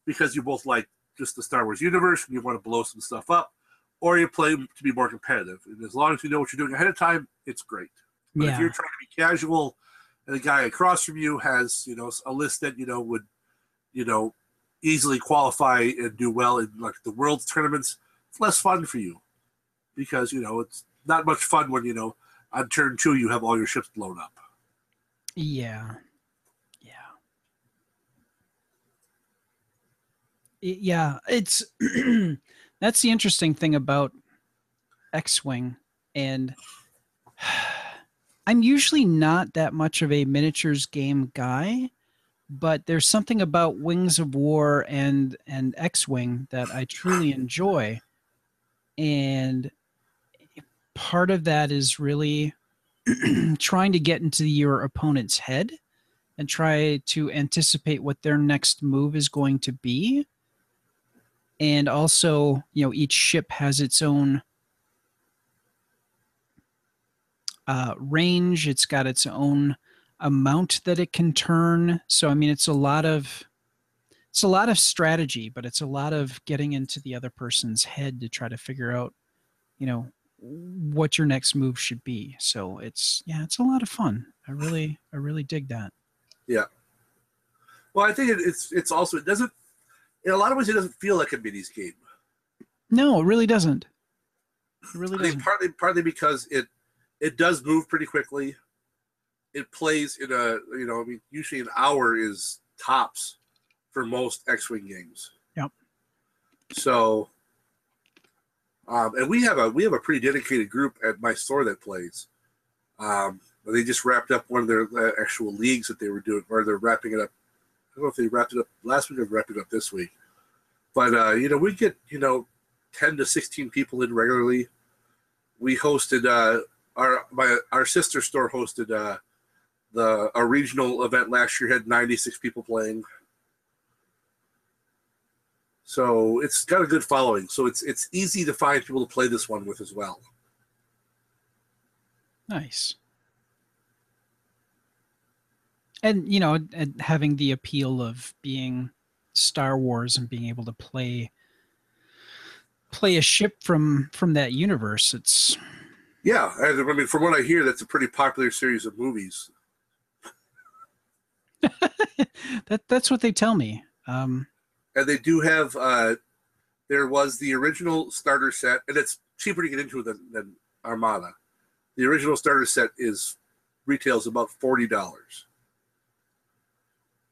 because you both like just the Star Wars universe and you want to blow some stuff up, or you play to be more competitive? And as long as you know what you're doing ahead of time, it's great. But if you're trying to be casual, and the guy across from you has you know a list that you know would you know easily qualify and do well in like the world tournaments, it's less fun for you because you know it's not much fun when you know on turn two you have all your ships blown up. Yeah. Yeah. I- Yeah, it's [CLEARS THROAT] that's the interesting thing about X-wing and [SIGHS] I'm usually not that much of a miniatures game guy, but there's something about Wings of War and and X-wing that I truly enjoy. And part of that is really [CLEARS THROAT] trying to get into your opponent's head and try to anticipate what their next move is going to be. And also, you know, each ship has its own uh, range, it's got its own amount that it can turn. So, I mean, it's a lot of. It's a lot of strategy, but it's a lot of getting into the other person's head to try to figure out, you know, what your next move should be. So it's yeah, it's a lot of fun. I really I really dig that. Yeah. Well, I think it, it's it's also it doesn't in a lot of ways it doesn't feel like a minis game. No, it really doesn't. It really I doesn't. partly partly because it it does move pretty quickly. It plays in a you know I mean usually an hour is tops for most X-wing games. Yep. So, um, and we have a we have a pretty dedicated group at my store that plays. Um, they just wrapped up one of their uh, actual leagues that they were doing, or they're wrapping it up. I don't know if they wrapped it up last week or wrapped it up this week. But uh, you know, we get you know ten to sixteen people in regularly. We hosted uh, our my our sister store hosted uh, the a regional event last year had ninety six people playing. So it's got a good following. So it's it's easy to find people to play this one with as well. Nice. And you know, and having the appeal of being Star Wars and being able to play play a ship from from that universe, it's Yeah, I mean, from what I hear, that's a pretty popular series of movies. [LAUGHS] that that's what they tell me. Um, And they do have. Uh, there was the original starter set, and it's cheaper to get into than, than Armada. The original starter set is retails about forty dollars,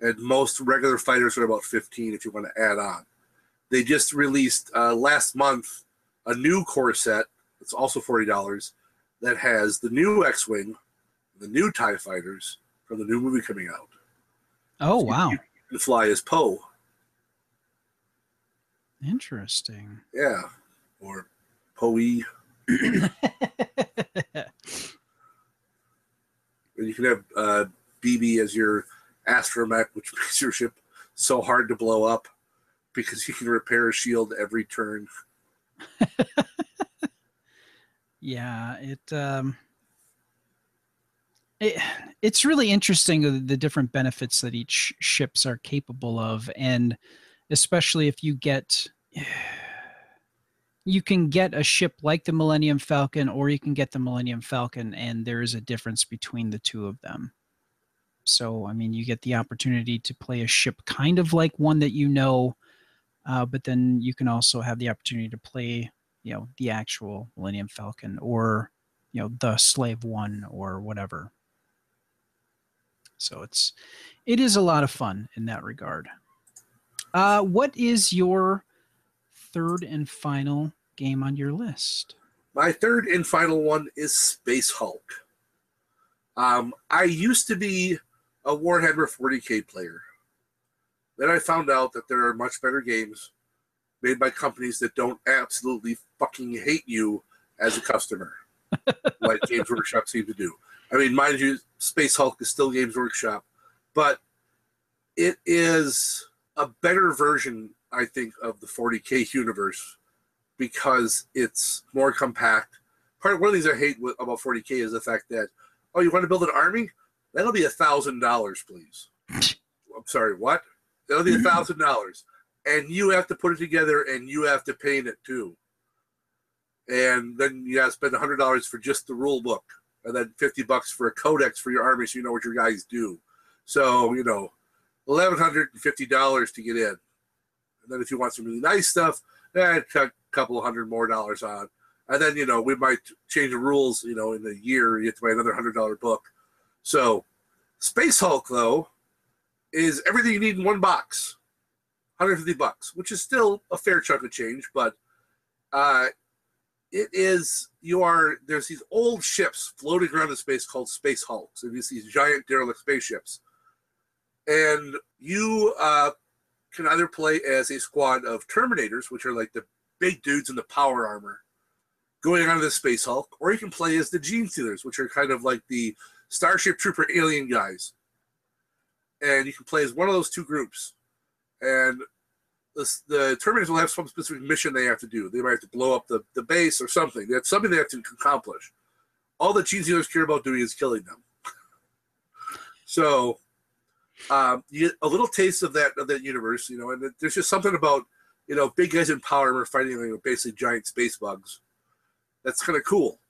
and most regular fighters are about fifteen if you want to add on. They just released uh, last month a new core set. It's also forty dollars. That has the new X-wing, the new Tie fighters from the new movie coming out. oh So you- wow, You can fly as Poe. Interesting. Yeah, or Poe. [LAUGHS] And you can have uh, BB as your astromech, which makes your ship so hard to blow up because you can repair a shield every turn. [LAUGHS] Yeah, it um it, it's really interesting the, the different benefits that each ships are capable of and especially if you get you can get a ship like the Millennium Falcon or you can get the Millennium Falcon and there is a difference between the two of them. So, I mean, you get the opportunity to play a ship kind of like one that you know uh, but then you can also have the opportunity to play you know the actual Millennium Falcon or you know the Slave One or whatever. So it's it is a lot of fun in that regard. Uh, what is your third and final game on your list? My third and final one is Space Hulk. Um, I used to be a Warhammer 40k player. Then I found out that there are much better games made by companies that don't absolutely fucking hate you as a customer, [LAUGHS] like Games Workshop seem to do. I mean, mind you, Space Hulk is still Games Workshop, but it is a better version, I think, of the 40k universe because it's more compact. Part one of the things I hate about 40k is the fact that, oh, you want to build an army? That'll be a thousand dollars, please. [LAUGHS] I'm sorry, what? That'll be a thousand dollars, and you have to put it together, and you have to paint it too. And then you have to spend a hundred dollars for just the rule book, and then fifty bucks for a codex for your army, so you know what your guys do. So you know, eleven hundred and fifty dollars to get in. And then if you want some really nice stuff, eh, a couple hundred more dollars on. And then, you know, we might change the rules, you know, in a year, you have to buy another hundred dollar book. So Space Hulk, though, is everything you need in one box. 150 bucks, which is still a fair chunk of change, but uh it is you are there's these old ships floating around in space called space hulks and it's these giant derelict spaceships and you uh, can either play as a squad of terminators which are like the big dudes in the power armor going on the space hulk or you can play as the Genestealers which are kind of like the starship trooper alien guys and you can play as one of those two groups and the, the Terminators will have some specific mission they have to do. They might have to blow up the, the base or something. That's something they have to accomplish. All the Genestealers care about doing is killing them. [LAUGHS] so um, you a little taste of that of that universe, you know, and there's just something about you know big guys in power armor fighting you know, basically giant space bugs. That's kind of cool.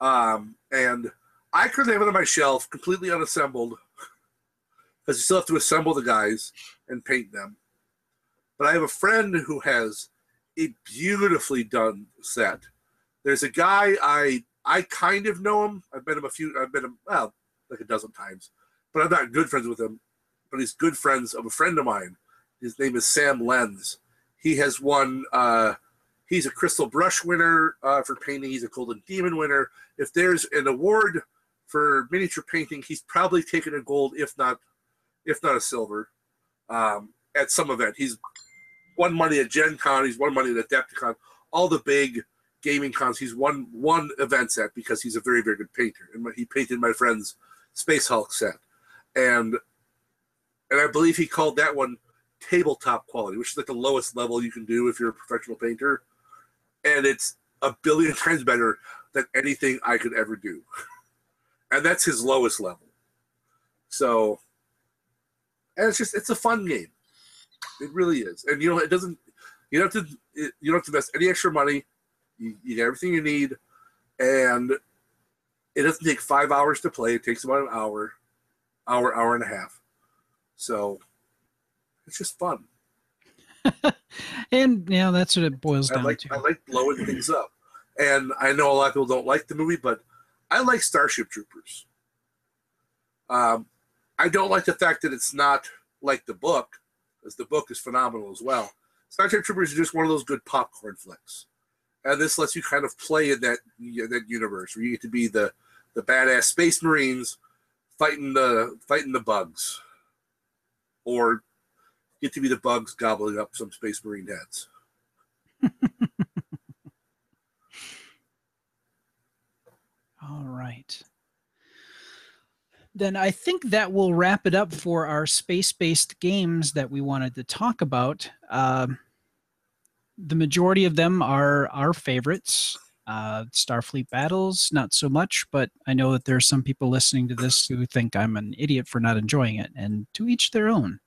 Um, and I currently have it on my shelf, completely unassembled, because you still have to assemble the guys and paint them. But I have a friend who has a beautifully done set. There's a guy I I kind of know him. I've met him a few. I've met him well like a dozen times, but I'm not good friends with him. But he's good friends of a friend of mine. His name is Sam Lenz. He has won. Uh, he's a Crystal Brush winner uh, for painting. He's a Golden Demon winner. If there's an award for miniature painting, he's probably taken a gold, if not, if not a silver, um, at some event. He's won money at Gen Con, he's won money at Adepticon, all the big gaming cons. He's won one event set because he's a very, very good painter. And he painted my friend's Space Hulk set. And and I believe he called that one tabletop quality, which is like the lowest level you can do if you're a professional painter. And it's a billion [LAUGHS] times better than anything I could ever do. [LAUGHS] And that's his lowest level. So and it's just it's a fun game. It really is, and you know it doesn't. You don't have to. You don't have to invest any extra money. You, you get everything you need, and it doesn't take five hours to play. It takes about an hour, hour, hour and a half. So it's just fun. [LAUGHS] and yeah, that's what it boils down like, to. I like blowing things up, and I know a lot of people don't like the movie, but I like Starship Troopers. Um, I don't like the fact that it's not like the book because the book is phenomenal as well. Starship Troopers is just one of those good popcorn flicks, and this lets you kind of play in that that universe where you get to be the the badass space marines fighting the fighting the bugs, or get to be the bugs gobbling up some space marine heads. [LAUGHS] All right then I think that will wrap it up for our space based games that we wanted to talk about. Uh, the majority of them are our favorites. Uh, Starfleet Battles, not so much, but I know that there are some people listening to this who think I'm an idiot for not enjoying it, and to each their own.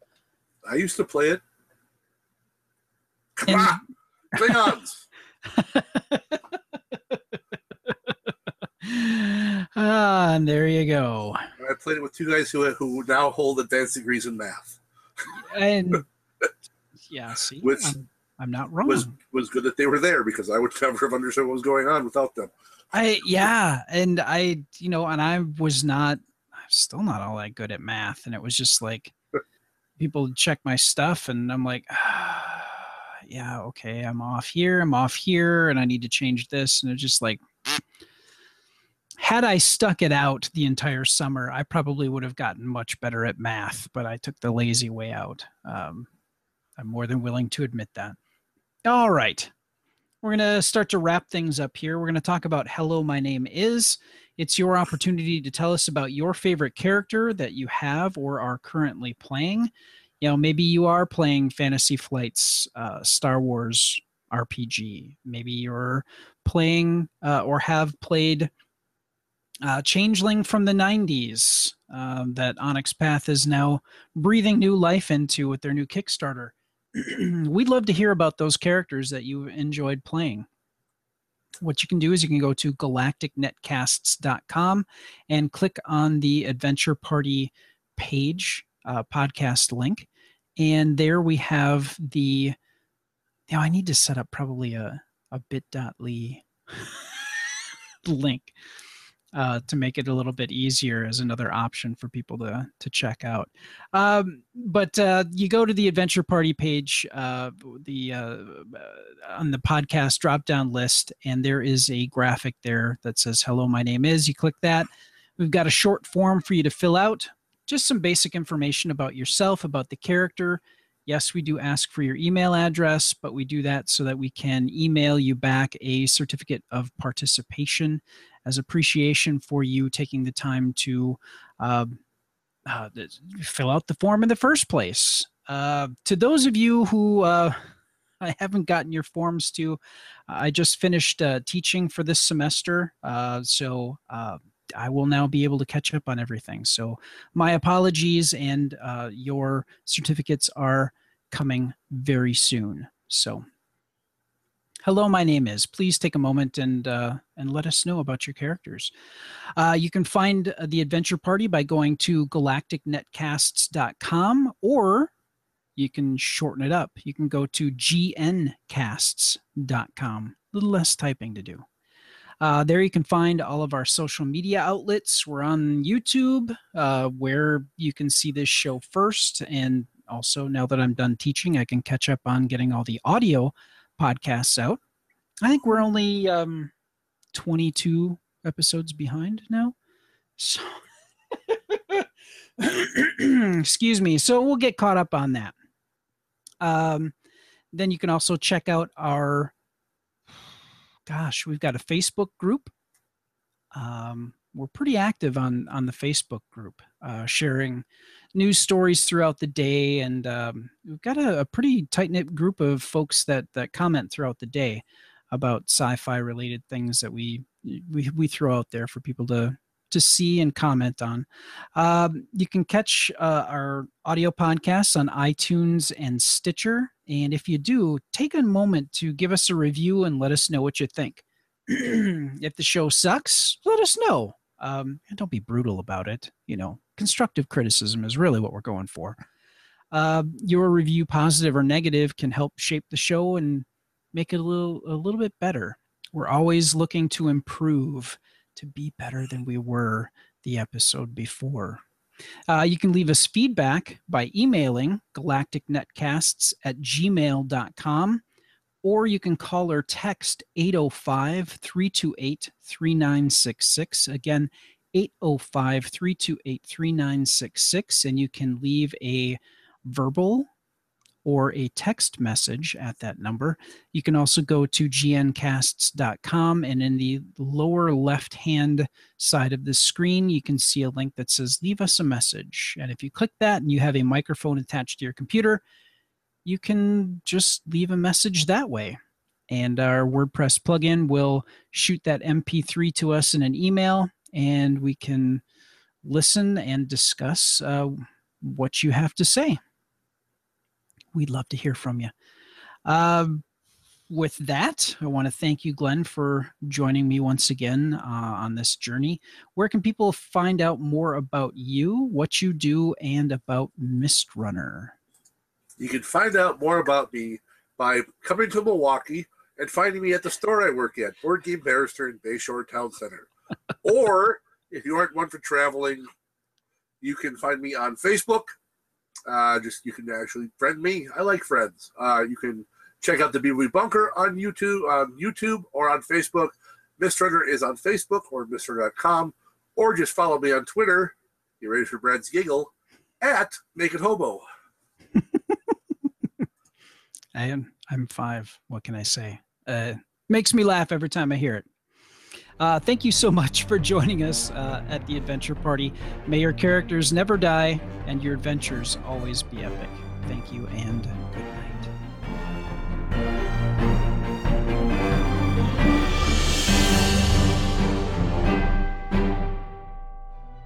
I used to play it. Come and, on, Klingons. [LAUGHS] ah, and there you go. I played it with two guys who who now hold advanced degrees in math. And [LAUGHS] yeah, see, which I'm, I'm, not wrong. Was was good that they were there because I would [LAUGHS] never have understood what was going on without them. I yeah, and I you know, and I was not, I'm still not all that good at math, and it was just like [LAUGHS] people check my stuff, and I'm like. Ah, [SIGHS] yeah, okay, I'm off here, I'm off here, and I need to change this. And it's just like, [SNIFFS] had I stuck it out the entire summer, I probably would have gotten much better at math, but I took the lazy way out. Um, I'm more than willing to admit that. All right. We're going to start to wrap things up here. We're going to talk about Hello, My Name Is. It's your opportunity to tell us about your favorite character that you have or are currently playing. You know, maybe you are playing Fantasy Flight's uh, Star Wars RPG. Maybe you're playing uh, or have played uh, Changeling from the 90s um, that Onyx Path is now breathing new life into with their new Kickstarter. [CLEARS THROAT] We'd love to hear about those characters that you enjoyed playing. What you can do is you can go to galacticnetcasts.com and click on the Adventure Party page, uh, podcast link. And there we have the Now I need to set up probably a a bit.ly [LAUGHS] link uh, to make it a little bit easier as another option for people to to check out. Um, but uh, you go to the Adventure Party page, uh, the uh, on the podcast drop down list, and there is a graphic there that says "Hello, my name is." You click that. We've got a short form for you to fill out, just some basic information about yourself, about the character. Yes, we do ask for your email address, but we do that so that we can email you back a certificate of participation as appreciation for you taking the time to uh, uh, fill out the form in the first place. Uh, to those of you who uh, [LAUGHS] I haven't gotten your forms to, I just finished uh, teaching for this semester, uh, so I will now be able to catch up on everything. So my apologies, and your certificates are coming very soon. So hello, my name is. Please take a moment and uh, and let us know about your characters. Uh, you can find uh, the Adventure Party by going to galacticnetcasts.com or you can shorten it up. You can go to gncasts.com. A little less typing to do. Uh, there you can find all of our social media outlets. We're on YouTube, uh, where you can see this show first. And also, now that I'm done teaching, I can catch up on getting all the audio podcasts out. I think we're only um, 22 episodes behind now. So, [LAUGHS] excuse me. So we'll get caught up on that. Um, then you can also check out our, gosh, we've got a Facebook group. Um, we're pretty active on on the Facebook group, uh, sharing news stories throughout the day, and um, we've got a, a pretty tight knit group of folks that that comment throughout the day about sci-fi related things that we we we throw out there for people to to see and comment on. Um, you can catch uh, our audio podcasts on iTunes and Stitcher, and if you do, take a moment to give us a review and let us know what you think. [CLEARS THROAT] if the show sucks, let us know. Um, don't be brutal about it. You know, constructive criticism is really what we're going for. Uh, your review, positive or negative, can help shape the show and make it a little a little bit better. We're always looking to improve to be better than we were the episode before. Uh, you can leave us feedback by emailing galacticnetcasts at gmail.com or you can call or text 805 328 3966. Again, 805 328 3966. And you can leave a verbal or a text message at that number. You can also go to gncasts.com and in the lower left hand side of the screen, you can see a link that says leave us a message. And if you click that and you have a microphone attached to your computer, you can just leave a message that way. And our WordPress plugin will shoot that MP3 to us in an email, and we can listen and discuss uh, what you have to say. We'd love to hear from you. Um, with that, I want to thank you, Glenn, for joining me once again uh, on this journey. Where can people find out more about you, what you do, and about Mist Runner? You can find out more about me by coming to Milwaukee and finding me at the store I work at, Board Game Barrister in Bayshore Town Center. [LAUGHS] or if you aren't one for traveling, you can find me on Facebook. Uh, just you can actually friend me. I like friends. Uh, you can check out the BB Bunker on YouTube, on YouTube or on Facebook. Mistrunner is on Facebook or Mistrunner.com, or just follow me on Twitter. You ready for Brad's giggle? At Make It Hobo. [LAUGHS] I am I'm five. What can I say? Uh, makes me laugh every time I hear it. Uh, thank you so [LAUGHS] much for joining us uh, at the Adventure Party. May your characters never die and your adventures always be epic. Thank you and good night.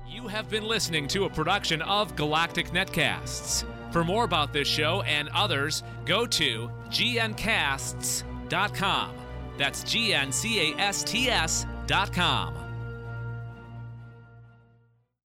You have been listening to a production of Galactic Netcasts. For more about this show and others, go to gncasts.com. That's G N C A S T S.com.